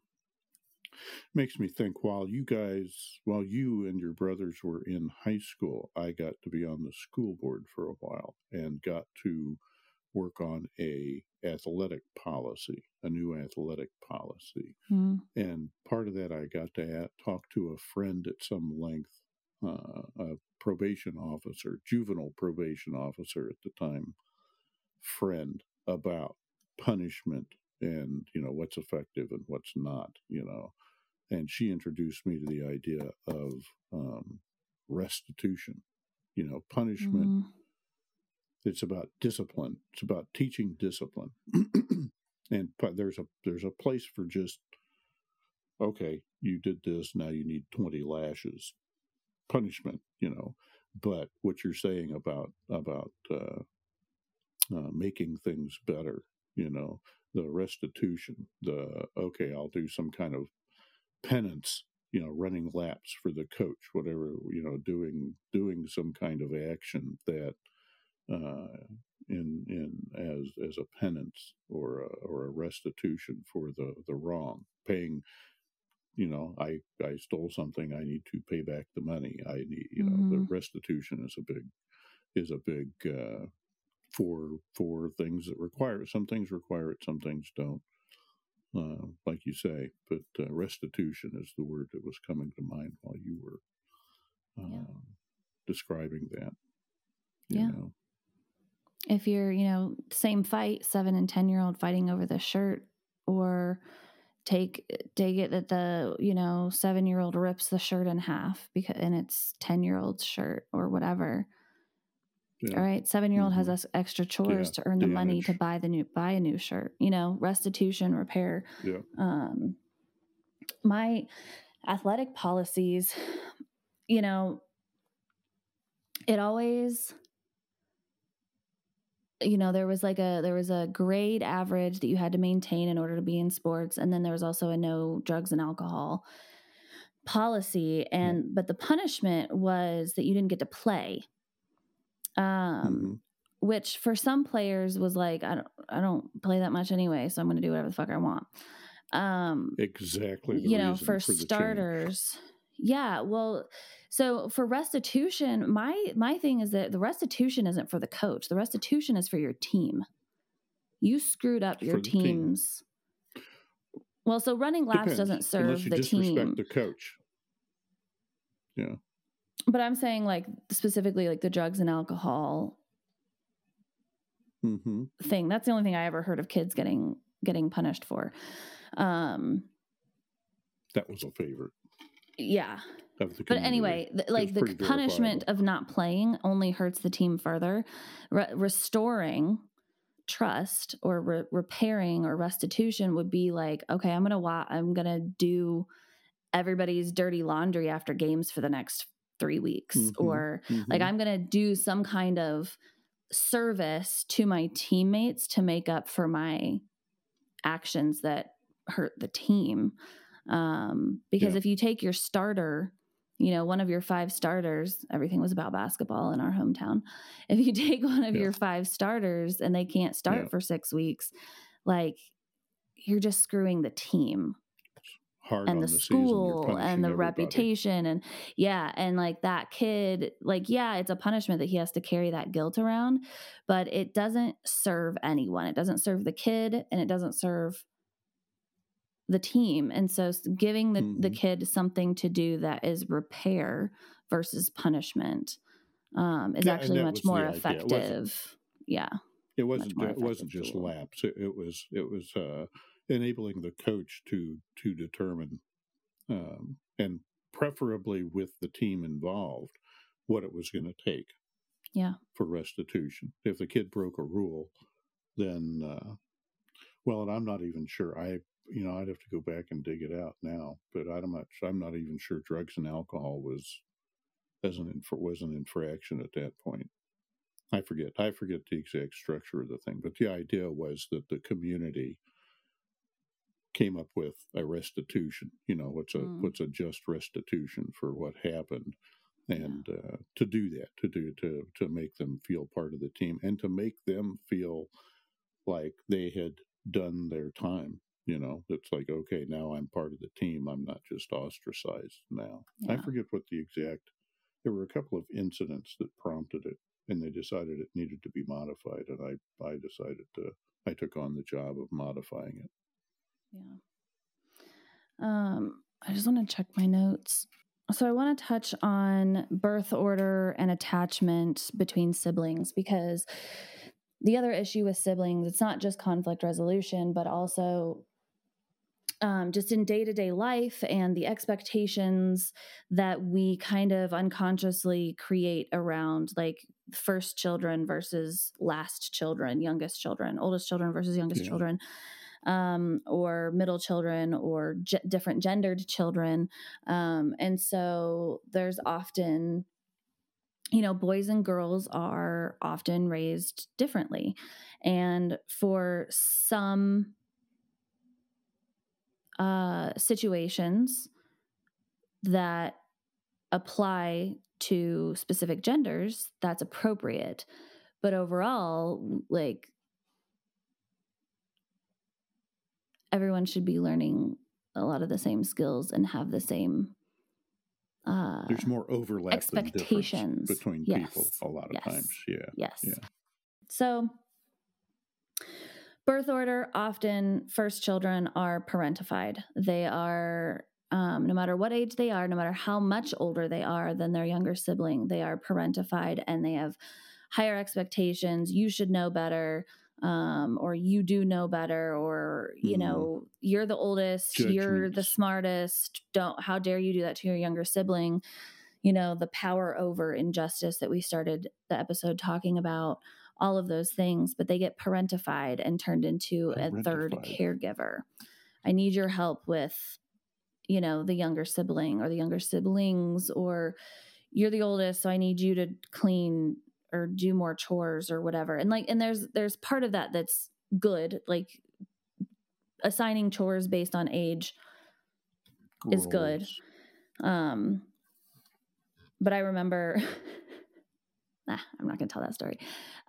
C: makes me think while you guys while you and your brothers were in high school i got to be on the school board for a while and got to work on a athletic policy a new athletic policy mm. and part of that i got to talk to a friend at some length uh, a probation officer juvenile probation officer at the time friend about punishment and you know what's effective and what's not you know and she introduced me to the idea of um, restitution. You know, punishment. Mm. It's about discipline. It's about teaching discipline, and there's a there's a place for just okay, you did this, now you need twenty lashes, punishment. You know, but what you're saying about about uh, uh, making things better, you know, the restitution, the okay, I'll do some kind of penance you know running laps for the coach whatever you know doing doing some kind of action that uh, in in as as a penance or a, or a restitution for the the wrong. Paying you know i i stole something i need to pay back the money i need you know mm-hmm. the restitution is a big is a big uh for for things that require it. Some things require it some things don't uh, like you say, but uh, restitution is the word that was coming to mind while you were yeah. describing that.
A: yeah. Know. If you're, you know, same fight, seven and 10 year old fighting over the shirt, or take take it that the you know seven year old rips the shirt in half because and it's 10 year old's shirt or whatever yeah. All right, seven year old mm-hmm. has extra chores yeah. to earn the Damage. money to buy the new buy a new shirt. You know, restitution, repair.
C: Yeah.
A: Um, my athletic policies, you know, it always you know there was like a there was a grade average that you had to maintain in order to be in sports and then there was also a no drugs and alcohol policy and but the punishment was that you didn't get to play um, mm-hmm. which for some players was like, I don't, I don't play that much anyway, so I'm going to do whatever the fuck I want. Um,
C: exactly.
A: You know, for, for starters, yeah. Well, so for restitution, my my thing is that the restitution isn't for the coach. The restitution is for your team. You screwed up your teams. Team. Well, so running laps Depends. doesn't serve the team.
C: The coach. Yeah
A: but I'm saying like specifically like the drugs and alcohol
C: mm-hmm.
A: thing. That's the only thing I ever heard of kids getting getting punished for. Um,
C: that was a favorite.
A: yeah but anyway th- like the punishment of not playing only hurts the team further Re- restoring trust or re- repairing or restitution would be like okay i'm gonna wa- i'm gonna do everybody's dirty laundry after games for the next three weeks mm-hmm, or mm-hmm. like i'm gonna do some kind of service to my teammates to make up for my actions that hurt the team um, because yeah. if you take your starter you know, one of your five starters, everything was about basketball in our hometown. If you take one of yeah. your five starters and they can't start yeah. for six weeks, like you're just screwing the team.
C: Hard
A: and the,
C: the
A: school and the everybody. reputation and yeah and like that kid like yeah it's a punishment that he has to carry that guilt around but it doesn't serve anyone it doesn't serve the kid and it doesn't serve the team. And so giving the, mm-hmm. the kid something to do that is repair versus punishment um, is yeah, actually much more effective. Yeah.
C: It wasn't it wasn't just laps. It, it, was it was uh, enabling the coach to to determine um, and preferably with the team involved what it was going to take.
A: Yeah.
C: For restitution. If the kid broke a rule, then uh, well, and I'm not even sure. I you know, I'd have to go back and dig it out now, but I'm not. I'm not even sure drugs and alcohol was as an was an infraction at that point. I forget. I forget the exact structure of the thing, but the idea was that the community came up with a restitution. You know, what's a mm. what's a just restitution for what happened, and yeah. uh, to do that, to do to to make them feel part of the team, and to make them feel like they had done their time you know it's like okay now i'm part of the team i'm not just ostracized now yeah. i forget what the exact there were a couple of incidents that prompted it and they decided it needed to be modified and i i decided to i took on the job of modifying it
A: yeah um i just want to check my notes so i want to touch on birth order and attachment between siblings because the other issue with siblings it's not just conflict resolution but also um, just in day to day life and the expectations that we kind of unconsciously create around like first children versus last children, youngest children, oldest children versus youngest yeah. children. Um, or middle children or ge- different gendered children. Um, and so there's often you know, boys and girls are often raised differently. And for some uh, situations that apply to specific genders, that's appropriate. But overall, like everyone should be learning a lot of the same skills and have the same uh,
C: there's more overlap expectations. between yes. people a lot of
A: yes.
C: times. Yeah.
A: Yes.
C: Yeah.
A: So birth order often first children are parentified. They are um, no matter what age they are no matter how much older they are than their younger sibling they are parentified and they have higher expectations. You should know better um, or you do know better or you mm-hmm. know you're the oldest you're the smartest don't how dare you do that to your younger sibling you know the power over injustice that we started the episode talking about all of those things, but they get parentified and turned into a third caregiver. I need your help with, you know, the younger sibling or the younger siblings, or you're the oldest, so I need you to clean or do more chores or whatever. And like, and there's there's part of that that's good, like assigning chores based on age is good. Um, but I remember nah, I'm not going to tell that story.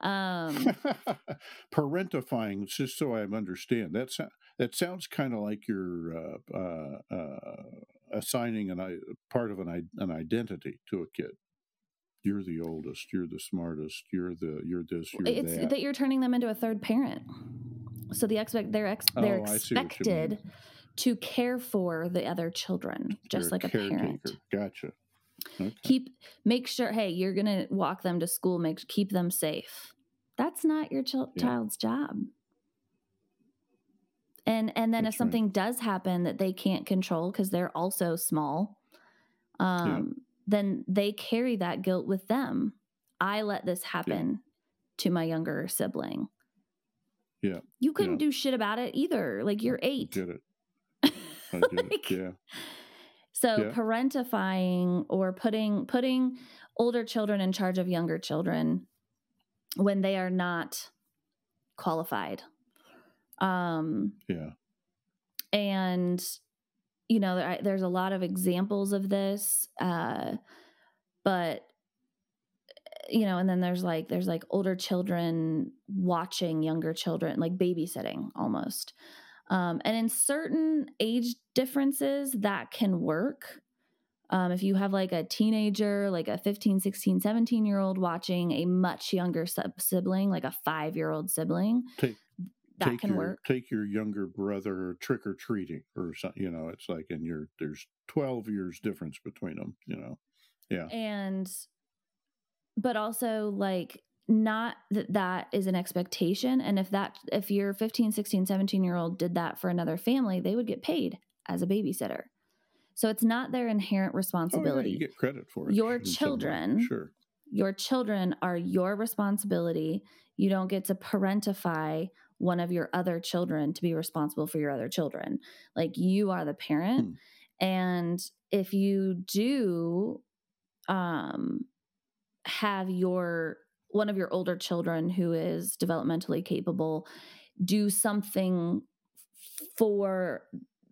A: Um,
C: Parentifying, just so I understand, that's that sounds kind of like you're uh, uh, uh, assigning an part of an an identity to a kid. You're the oldest. You're the smartest. You're the you're this. You're
A: it's
C: that.
A: that you're turning them into a third parent. So the expect they're ex- they're oh, expected to care for the other children, just like a, a parent.
C: Gotcha.
A: Okay. Keep make sure. Hey, you're gonna walk them to school. Make keep them safe. That's not your ch- yeah. child's job. And and then That's if something right. does happen that they can't control because they're also small, um, yeah. Then they carry that guilt with them. I let this happen yeah. to my younger sibling.
C: Yeah.
A: You couldn't yeah. do shit about it either. Like you're eight.
C: I did it. I did like, it. Yeah.
A: So yeah. parentifying or putting putting older children in charge of younger children when they are not qualified. Um
C: yeah.
A: And you know, there, there's a lot of examples of this uh but you know, and then there's like there's like older children watching younger children, like babysitting almost. Um, and in certain age differences, that can work. Um, if you have like a teenager, like a 15, 16, 17 year old watching a much younger sibling, like a five year old sibling, that
C: take
A: can
C: your,
A: work.
C: Take your younger brother trick or treating or something, you know, it's like, and you're, there's 12 years difference between them, you know? Yeah.
A: And, but also like not that that is an expectation and if that if your 15 16 17 year old did that for another family they would get paid as a babysitter so it's not their inherent responsibility oh,
C: yeah, you get credit for it
A: your children
C: sure
A: your children are your responsibility you don't get to parentify one of your other children to be responsible for your other children like you are the parent hmm. and if you do um have your one of your older children who is developmentally capable do something for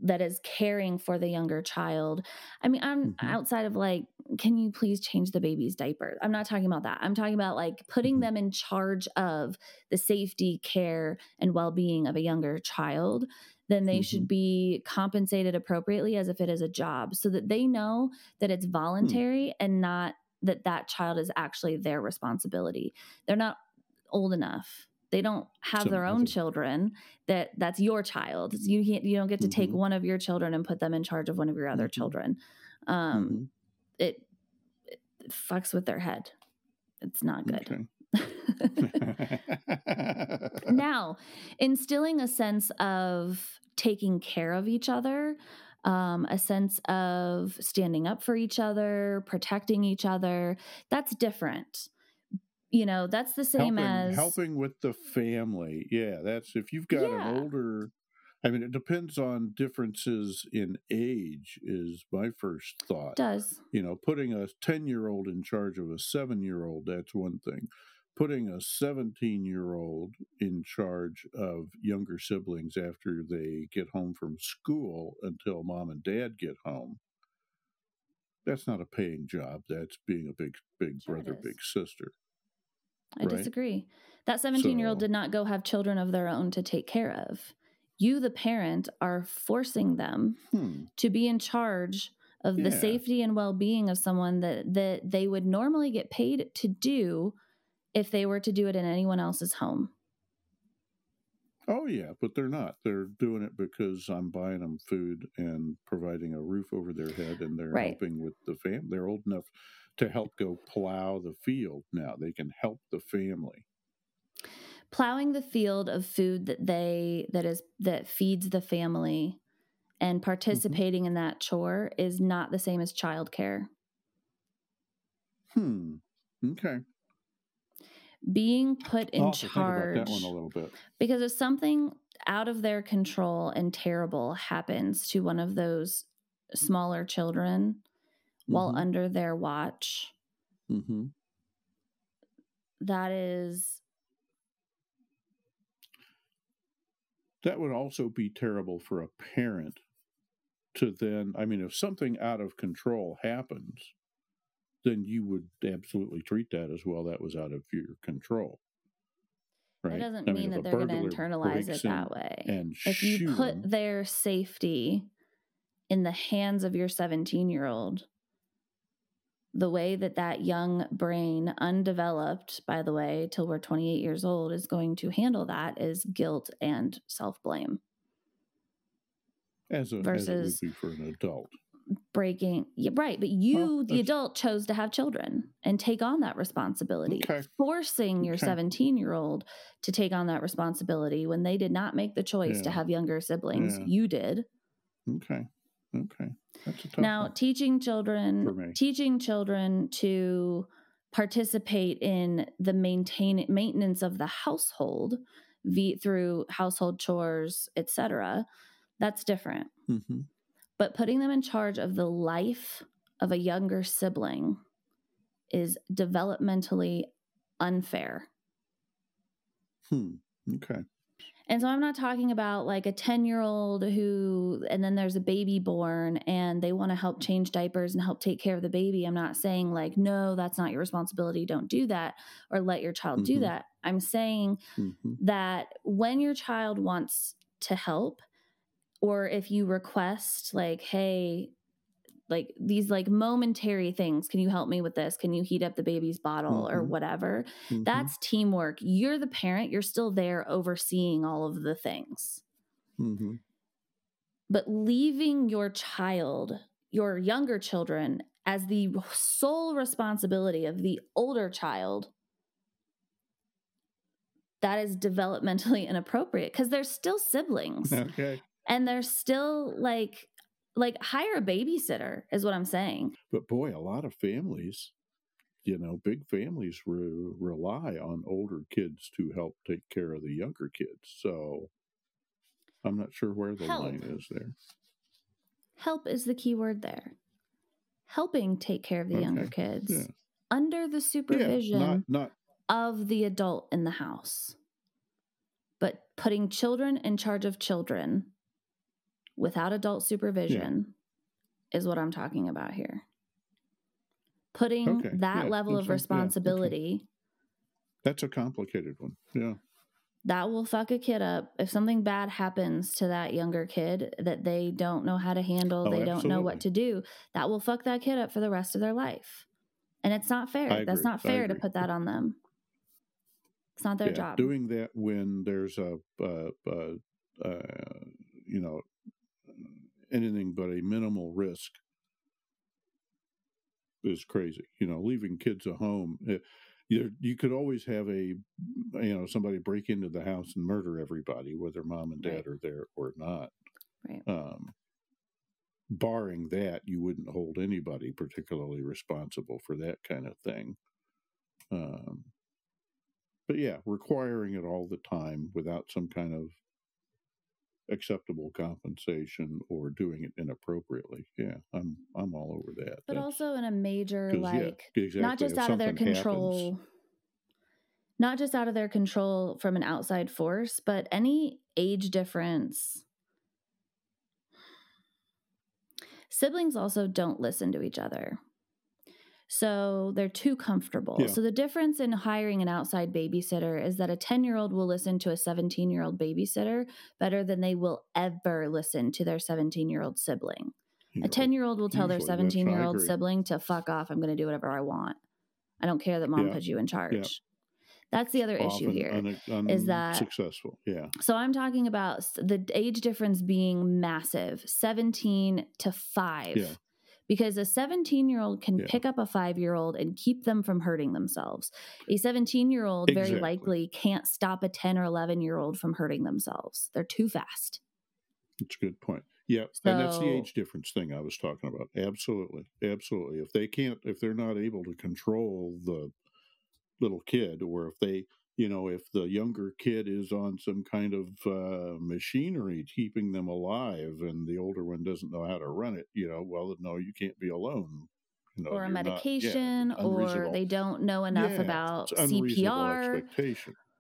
A: that is caring for the younger child. I mean, I'm mm-hmm. outside of like, can you please change the baby's diaper? I'm not talking about that. I'm talking about like putting mm-hmm. them in charge of the safety, care, and well being of a younger child. Then they mm-hmm. should be compensated appropriately as if it is a job so that they know that it's hmm. voluntary and not that that child is actually their responsibility. They're not old enough. They don't have so, their own children. That that's your child. You can't you don't get to mm-hmm. take one of your children and put them in charge of one of your other mm-hmm. children. Um, mm-hmm. it, it, fucks with their head. It's not good. Okay. now, instilling a sense of taking care of each other um, a sense of standing up for each other, protecting each other. That's different. You know, that's the same
C: helping,
A: as
C: helping with the family. Yeah, that's if you've got yeah. an older. I mean, it depends on differences in age. Is my first thought. It
A: does
C: you know putting a ten year old in charge of a seven year old? That's one thing putting a 17 year old in charge of younger siblings after they get home from school until mom and dad get home that's not a paying job that's being a big big sure brother big sister
A: i right? disagree that 17 year old did not go have children of their own to take care of you the parent are forcing them hmm. to be in charge of yeah. the safety and well-being of someone that that they would normally get paid to do if they were to do it in anyone else's home.
C: Oh yeah, but they're not. They're doing it because I'm buying them food and providing a roof over their head, and they're right. helping with the fam. They're old enough to help go plow the field now. They can help the family.
A: Plowing the field of food that they that is that feeds the family and mm-hmm. participating mm-hmm. in that chore is not the same as childcare.
C: Hmm. Okay
A: being put in charge because if something out of their control and terrible happens to one of those smaller children mm-hmm. while under their watch
C: mm-hmm.
A: that is
C: that would also be terrible for a parent to then i mean if something out of control happens then you would absolutely treat that as well. That was out of your control.
A: Right? That doesn't I mean, mean that they're going to internalize it that way. And if you put their safety in the hands of your 17 year old, the way that that young brain, undeveloped, by the way, till we're 28 years old, is going to handle that is guilt and self blame.
C: As, a, versus, as it would be for an adult
A: breaking yeah, right but you well, the adult chose to have children and take on that responsibility okay. forcing your 17 year old to take on that responsibility when they did not make the choice yeah. to have younger siblings yeah. you did
C: okay Okay.
A: now, one. teaching children teaching children to participate in the maintain maintenance of the household v- through household chores, etc. That's different. Mm-hmm. But putting them in charge of the life of a younger sibling is developmentally unfair.
C: Hmm. Okay.
A: And so I'm not talking about like a 10 year old who, and then there's a baby born and they want to help change diapers and help take care of the baby. I'm not saying like, no, that's not your responsibility. Don't do that or let your child mm-hmm. do that. I'm saying mm-hmm. that when your child wants to help, or if you request, like, hey, like these like momentary things can you help me with this? Can you heat up the baby's bottle? mm-hmm. or whatever. Mm-hmm. that's teamwork. You're the parent. You're still there overseeing all of the things. Mm-hmm. but leaving your child your younger children as the sole responsibility of the older child that is developmentally inappropriate because they're still siblings.
C: Okay
A: and they're still like like hire a babysitter is what i'm saying
C: but boy a lot of families you know big families re- rely on older kids to help take care of the younger kids so i'm not sure where the help. line is there
A: help is the key word there helping take care of the okay. younger kids yeah. under the supervision yeah, not, not of the adult in the house but putting children in charge of children without adult supervision yeah. is what I'm talking about here. Putting okay. that yeah, level of responsibility. Yeah, okay.
C: That's a complicated one. Yeah.
A: That will fuck a kid up. If something bad happens to that younger kid that they don't know how to handle, oh, they don't know what to do, that will fuck that kid up for the rest of their life. And it's not fair. That's not fair to put that on them. It's not their job.
C: Doing that when there's a, uh, uh, uh, you know, anything but a minimal risk is crazy. You know, leaving kids at home. It, eh, you, you could always have a you know somebody break into the house and murder everybody whether mom and dad right. are there or not
A: right
C: um, barring that you wouldn't hold anybody particularly responsible for that kind of thing um, but yeah requiring it all the time without some kind of acceptable compensation or doing it inappropriately. Yeah, I'm I'm all over that.
A: But That's, also in a major like yeah, exactly. not just if out of their control. Happens, not just out of their control from an outside force, but any age difference. Siblings also don't listen to each other. So they're too comfortable. Yeah. So the difference in hiring an outside babysitter is that a 10 year old will listen to a 17 year old babysitter better than they will ever listen to their 17 year old sibling. a 10 year old will tell their 17 year old sibling to fuck off. I'm going to do whatever I want. I don't care that mom yeah. put you in charge. Yeah. That's the other Often issue here un- un- is that
C: successful. Yeah.
A: So I'm talking about the age difference being massive, 17 to 5. Yeah because a 17 year old can yeah. pick up a five year old and keep them from hurting themselves. A 17 year old exactly. very likely can't stop a 10 or 11 year old from hurting themselves. They're too fast.
C: That's a good point. Yeah, so, and that's the age difference thing I was talking about. Absolutely, absolutely. If they can't, if they're not able to control the little kid, or if they you know, if the younger kid is on some kind of uh, machinery keeping them alive and the older one doesn't know how to run it, you know, well, no, you can't be alone. You know,
A: or a medication, not, yeah, or they don't know enough yeah, about CPR.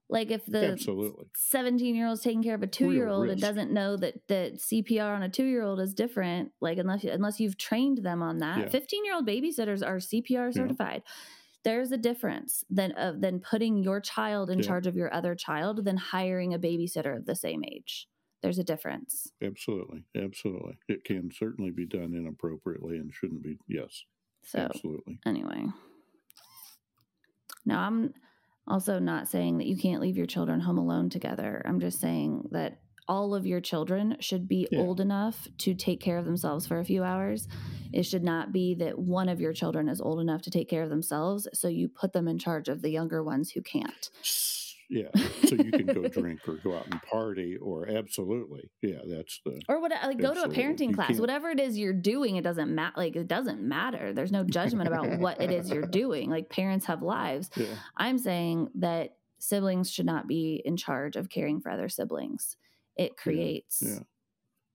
A: Like if the Absolutely. 17 year old is taking care of a two year old and doesn't know that, that CPR on a two year old is different, like unless unless you've trained them on that. 15 yeah. year old babysitters are CPR certified. Yeah there's a difference than uh, than putting your child in yeah. charge of your other child than hiring a babysitter of the same age. There's a difference.
C: Absolutely absolutely. It can certainly be done inappropriately and shouldn't be yes so absolutely.
A: anyway. Now i'm also not saying that you can't leave your children home alone together. I'm just saying that all of your children should be yeah. old enough to take care of themselves for a few hours. It should not be that one of your children is old enough to take care of themselves, so you put them in charge of the younger ones who can't.
C: yeah. So you can go drink or go out and party, or absolutely, yeah. That's the
A: or what like go to a parenting class, whatever it is you're doing. It doesn't matter. Like it doesn't matter. There's no judgment about what it is you're doing. Like parents have lives. Yeah. I'm saying that siblings should not be in charge of caring for other siblings. It creates. Yeah. Yeah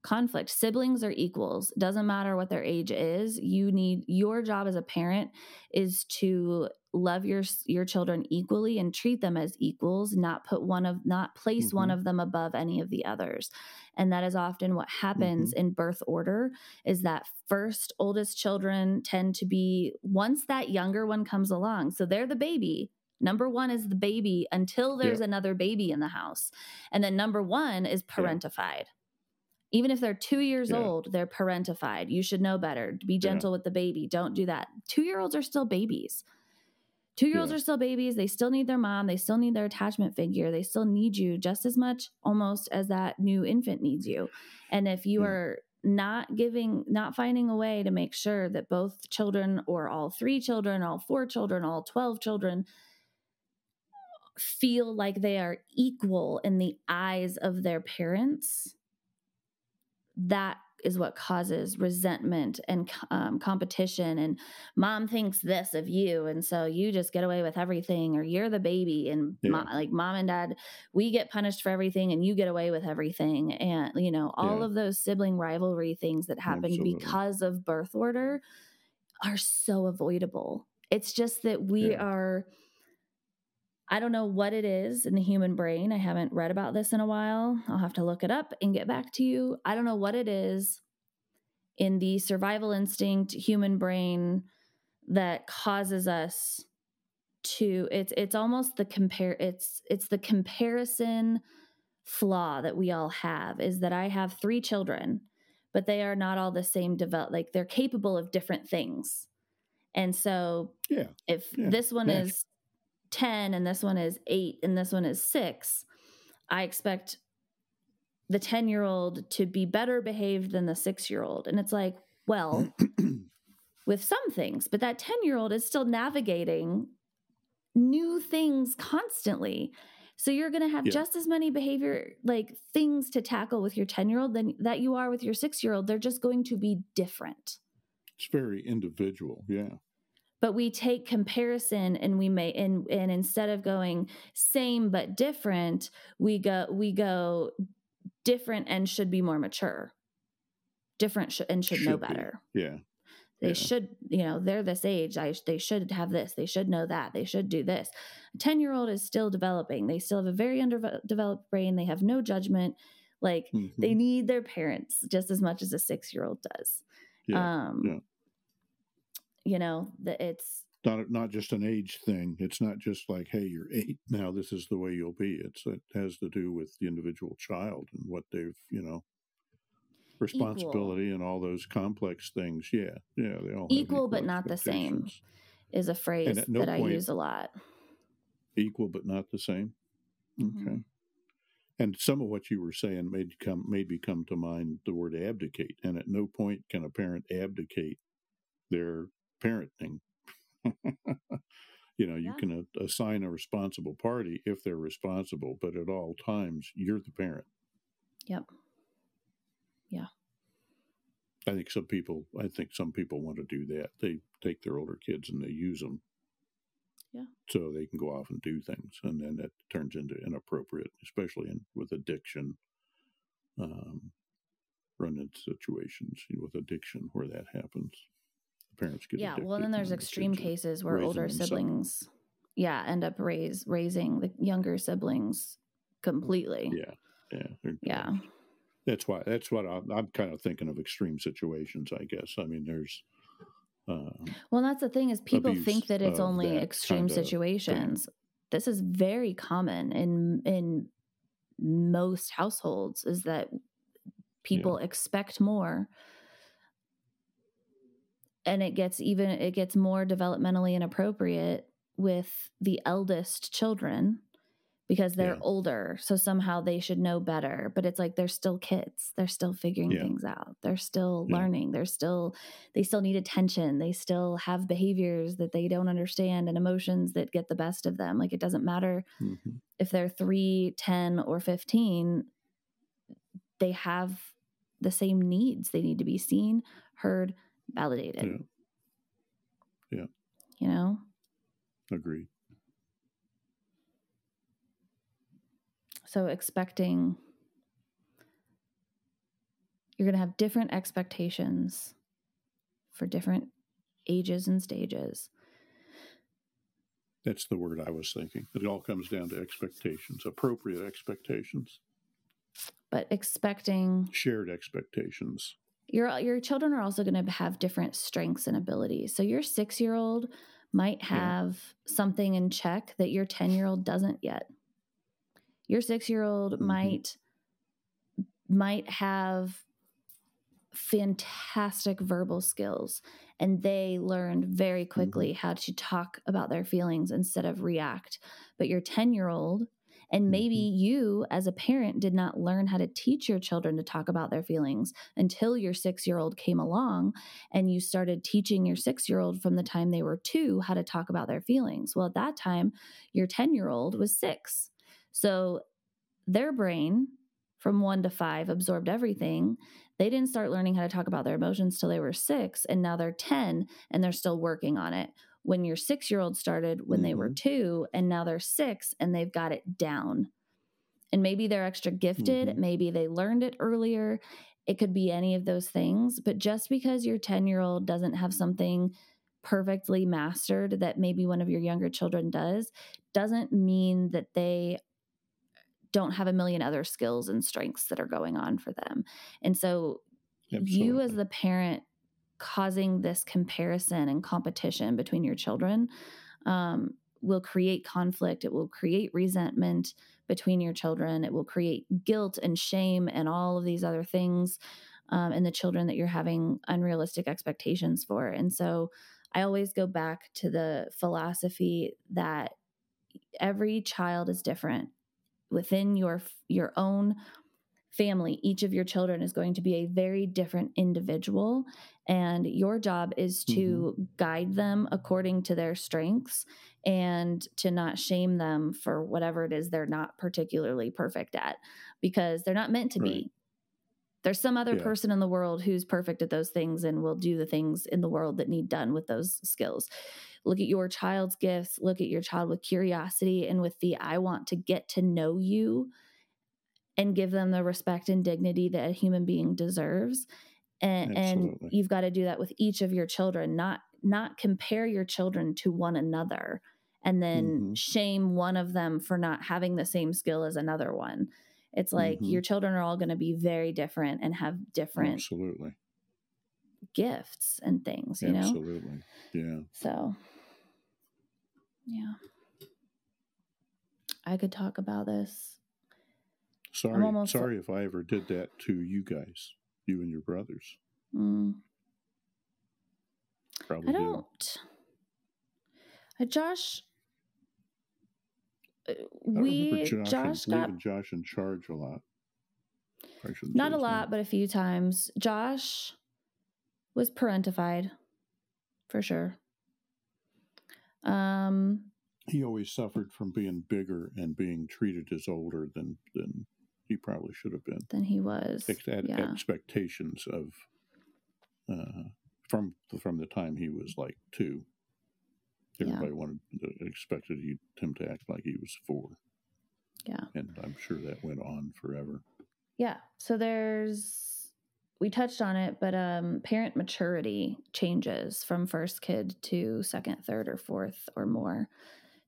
A: conflict. Siblings are equals. Doesn't matter what their age is. You need your job as a parent is to love your your children equally and treat them as equals, not put one of not place mm-hmm. one of them above any of the others. And that is often what happens mm-hmm. in birth order is that first oldest children tend to be once that younger one comes along. So they're the baby. Number one is the baby until there's yeah. another baby in the house. And then number one is parentified. Yeah even if they're two years yeah. old, they're parentified. You should know better. Be gentle with the baby. Don't do that. Two year olds are still babies. Two year olds are still babies. They still need their mom. They still need their attachment figure. They still need you just as much almost as that new infant needs you. And if you are not giving, not finding a way to make sure that both children or all three children, all four children, all 12 children feel like they are equal in the eyes of their parents, that is what causes resentment and um, competition and mom thinks this of you and so you just get away with everything or you're the baby and yeah. mom, like mom and dad we get punished for everything and you get away with everything and you know all yeah. of those sibling rivalry things that happen Absolutely. because of birth order are so avoidable it's just that we yeah. are I don't know what it is in the human brain. I haven't read about this in a while. I'll have to look it up and get back to you. I don't know what it is in the survival instinct human brain that causes us to it's it's almost the compare it's it's the comparison flaw that we all have is that I have 3 children but they are not all the same develop like they're capable of different things. And so
C: yeah.
A: if yeah. this one yeah. is 10 and this one is 8 and this one is 6 i expect the 10 year old to be better behaved than the 6 year old and it's like well with some things but that 10 year old is still navigating new things constantly. So you're going to have yeah. just as many behavior like things to tackle with your 10 year old than that you are with your 6 year old they're just going to be different.
C: It's very individual yeah
A: but we take comparison and we may and and instead of going same but different we go we go different and should be more mature different sh- and should, should know better
C: be. yeah
A: they yeah. should you know they're this age I, they should have this they should know that they should do this a 10 year old is still developing they still have a very underdeveloped brain they have no judgment like mm-hmm. they need their parents just as much as a six year old does yeah. um yeah you know that it's
C: not not just an age thing. It's not just like hey you're eight now this is the way you'll be. It's it has to do with the individual child and what they've you know responsibility equal. and all those complex things. Yeah yeah they all
A: equal, but not the same is a phrase no that point, i use a lot.
C: Equal but not the same? Mm-hmm. okay. And some of what you were saying made come made me come to mind the word abdicate and at no point can a parent abdicate their parenting. you know, you can a- assign a responsible party if they're responsible, but at all times, you're the parent.
A: Yep. Yeah.
C: I think some people, I think some people want to do that. They take their older kids and they use them.
A: Yeah.
C: So they can go off and do things, and then that turns into inappropriate, especially in with addiction. Um, run into situations with addiction where that happens parents get
A: yeah well then there's extreme cases where older siblings yeah end up raise raising the younger siblings completely.
C: Yeah yeah
A: yeah.
C: that's why that's what I'm, I'm, kind of thinking of extreme situations i guess. I mean there's
A: uh, well that's the thing is people think that it's only that extreme situations thing. this is very common in in most households is that people yeah. expect more and it gets even it gets more developmentally inappropriate with the eldest children because they're yeah. older. So somehow they should know better. But it's like they're still kids. They're still figuring yeah. things out. They're still yeah. learning. They're still, they still need attention. They still have behaviors that they don't understand and emotions that get the best of them. Like it doesn't matter mm-hmm. if they're three, 10, or 15, they have the same needs. They need to be seen, heard, validated.
C: Yeah. yeah.
A: You know?
C: Agreed.
A: So, expecting you're going to have different expectations for different ages and stages.
C: That's the word I was thinking. It all comes down to expectations, appropriate expectations.
A: But expecting
C: shared expectations.
A: Your your children are also going to have different strengths and abilities. So your 6-year-old might have yeah. something in check that your 10-year-old doesn't yet your six year old mm-hmm. might might have fantastic verbal skills and they learned very quickly mm-hmm. how to talk about their feelings instead of react but your 10 year old and maybe mm-hmm. you as a parent did not learn how to teach your children to talk about their feelings until your 6 year old came along and you started teaching your 6 year old from the time they were 2 how to talk about their feelings well at that time your 10 year old was 6 so their brain from one to five absorbed everything. They didn't start learning how to talk about their emotions till they were six, and now they're 10 and they're still working on it. When your six year old started when mm-hmm. they were mm-hmm. two, and now they're six and they've got it down. And maybe they're extra gifted, mm-hmm. maybe they learned it earlier. It could be any of those things. But just because your 10 year old doesn't have something perfectly mastered that maybe one of your younger children does, doesn't mean that they don't have a million other skills and strengths that are going on for them. And so Absolutely. you as the parent causing this comparison and competition between your children um, will create conflict. It will create resentment between your children. It will create guilt and shame and all of these other things um, in the children that you're having unrealistic expectations for. And so I always go back to the philosophy that every child is different within your your own family each of your children is going to be a very different individual and your job is to mm-hmm. guide them according to their strengths and to not shame them for whatever it is they're not particularly perfect at because they're not meant to right. be there's some other yeah. person in the world who's perfect at those things and will do the things in the world that need done with those skills look at your child's gifts, look at your child with curiosity and with the I want to get to know you and give them the respect and dignity that a human being deserves. And, and you've got to do that with each of your children, not not compare your children to one another and then mm-hmm. shame one of them for not having the same skill as another one. It's like mm-hmm. your children are all going to be very different and have different
C: absolutely
A: gifts and things, you
C: absolutely. know? Absolutely. Yeah.
A: So yeah. I could talk about this.
C: Sorry, sorry if I ever did that to you guys, you and your brothers. Mm.
A: Probably I don't. Uh, Josh, uh, we
C: Josh,
A: Josh
C: got Josh in charge a lot.
A: Not a lot, but a few times. Josh was parentified, for sure. Um,
C: he always suffered from being bigger and being treated as older than than he probably should have been.
A: Than he was.
C: Ex- yeah. Expectations of uh, from from the time he was like two. Everybody yeah. wanted expected he, him to act like he was four.
A: Yeah,
C: and I'm sure that went on forever.
A: Yeah. So there's we touched on it, but um, parent maturity changes from first kid to second, third, or fourth or more,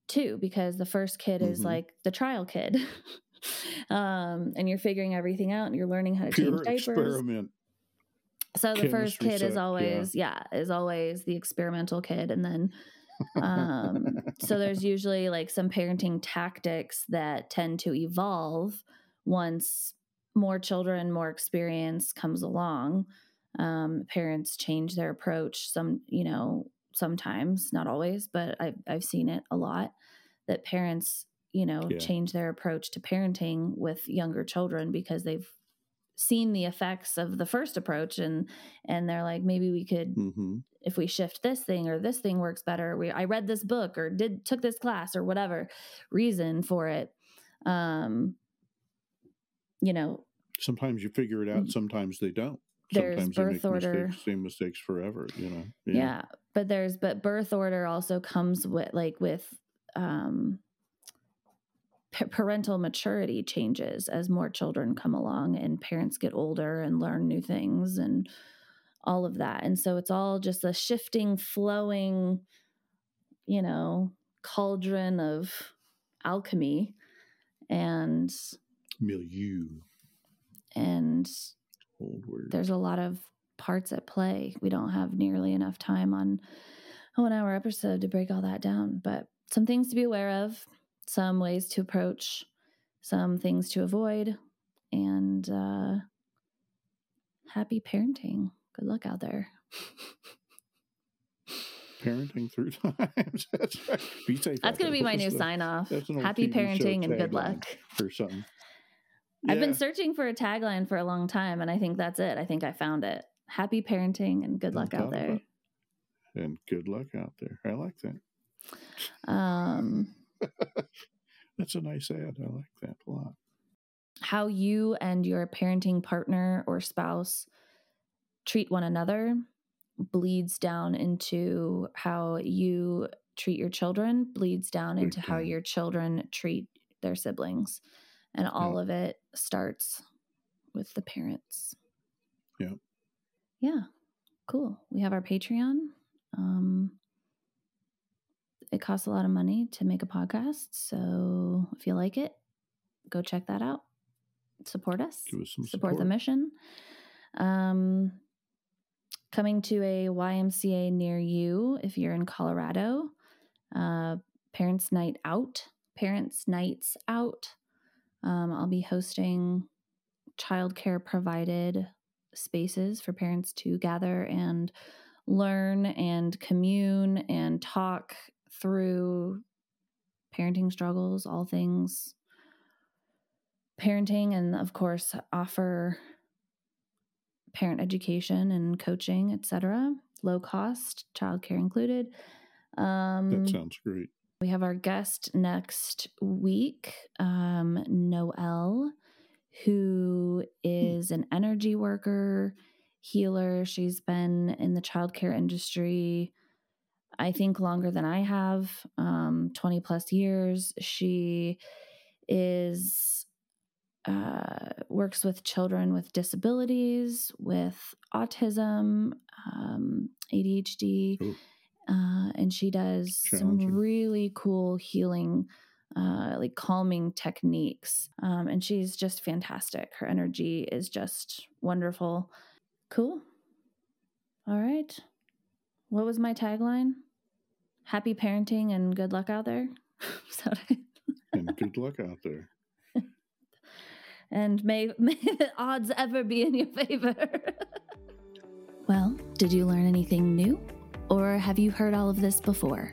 A: too, because the first kid mm-hmm. is like the trial kid. um, and you're figuring everything out and you're learning how to Pure change diapers. Experiment. So the first kid set, is always, yeah. yeah, is always the experimental kid. And then, um, so there's usually like some parenting tactics that tend to evolve once more children, more experience comes along, um, parents change their approach. Some, you know, sometimes, not always, but I've, I've seen it a lot that parents you know, yeah. change their approach to parenting with younger children because they've seen the effects of the first approach and and they're like maybe we could mm-hmm. if we shift this thing or this thing works better we i read this book or did took this class or whatever reason for it um you know
C: sometimes you figure it out mm. sometimes they don't
A: there's sometimes birth order
C: mistakes, same mistakes forever you know
A: yeah. yeah but there's but birth order also comes with like with um parental maturity changes as more children come along and parents get older and learn new things and all of that. And so it's all just a shifting, flowing, you know, cauldron of alchemy and
C: milieu.
A: And there's a lot of parts at play. We don't have nearly enough time on a one hour episode to break all that down, but some things to be aware of some ways to approach, some things to avoid, and uh, happy parenting. Good luck out there.
C: parenting through times. That's right.
A: Be safe. That's going to be my new sign off. Happy TV parenting and good luck.
C: Or something.
A: I've been searching for a tagline for a long time, and I think that's it. I think I found it. Happy parenting and good luck out there.
C: And good luck out there. I like that.
A: Um,
C: That's a nice ad. I like that a lot.
A: How you and your parenting partner or spouse treat one another bleeds down into how you treat your children, bleeds down into how your children treat their siblings. And all yeah. of it starts with the parents.
C: Yeah.
A: Yeah. Cool. We have our Patreon. Um, it costs a lot of money to make a podcast. So if you like it, go check that out. Support us.
C: us support,
A: support, the mission. Um, coming to a YMCA near you if you're in Colorado. Uh, Parents Night Out. Parents Nights Out. Um, I'll be hosting childcare provided spaces for parents to gather and learn and commune and talk through parenting struggles, all things parenting, and of course, offer parent education and coaching, etc. Low cost, childcare included.
C: Um, that sounds great.
A: We have our guest next week, um, Noelle, who hmm. an energy worker, healer. She's been in the childcare industry I think longer than I have, um, 20 plus years. She is uh, works with children with disabilities, with autism, um, ADHD, uh, and she does some really cool healing, uh, like calming techniques. Um, and she's just fantastic. Her energy is just wonderful. Cool. All right. What was my tagline? Happy parenting and good luck out there.
C: and good luck out there.
A: and may may the odds ever be in your favor.
B: well, did you learn anything new? Or have you heard all of this before?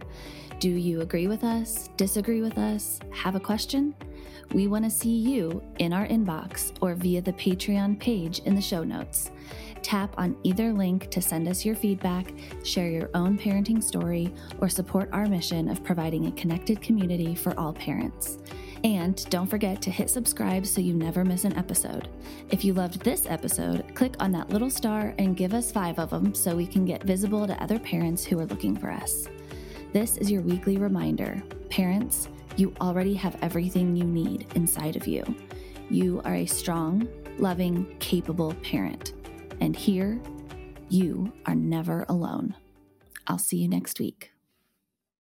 B: Do you agree with us, disagree with us, have a question? We want to see you in our inbox or via the Patreon page in the show notes. Tap on either link to send us your feedback, share your own parenting story, or support our mission of providing a connected community for all parents. And don't forget to hit subscribe so you never miss an episode. If you loved this episode, click on that little star and give us five of them so we can get visible to other parents who are looking for us. This is your weekly reminder parents, you already have everything you need inside of you. You are a strong, loving, capable parent. And here, you are never alone. I'll see you next week.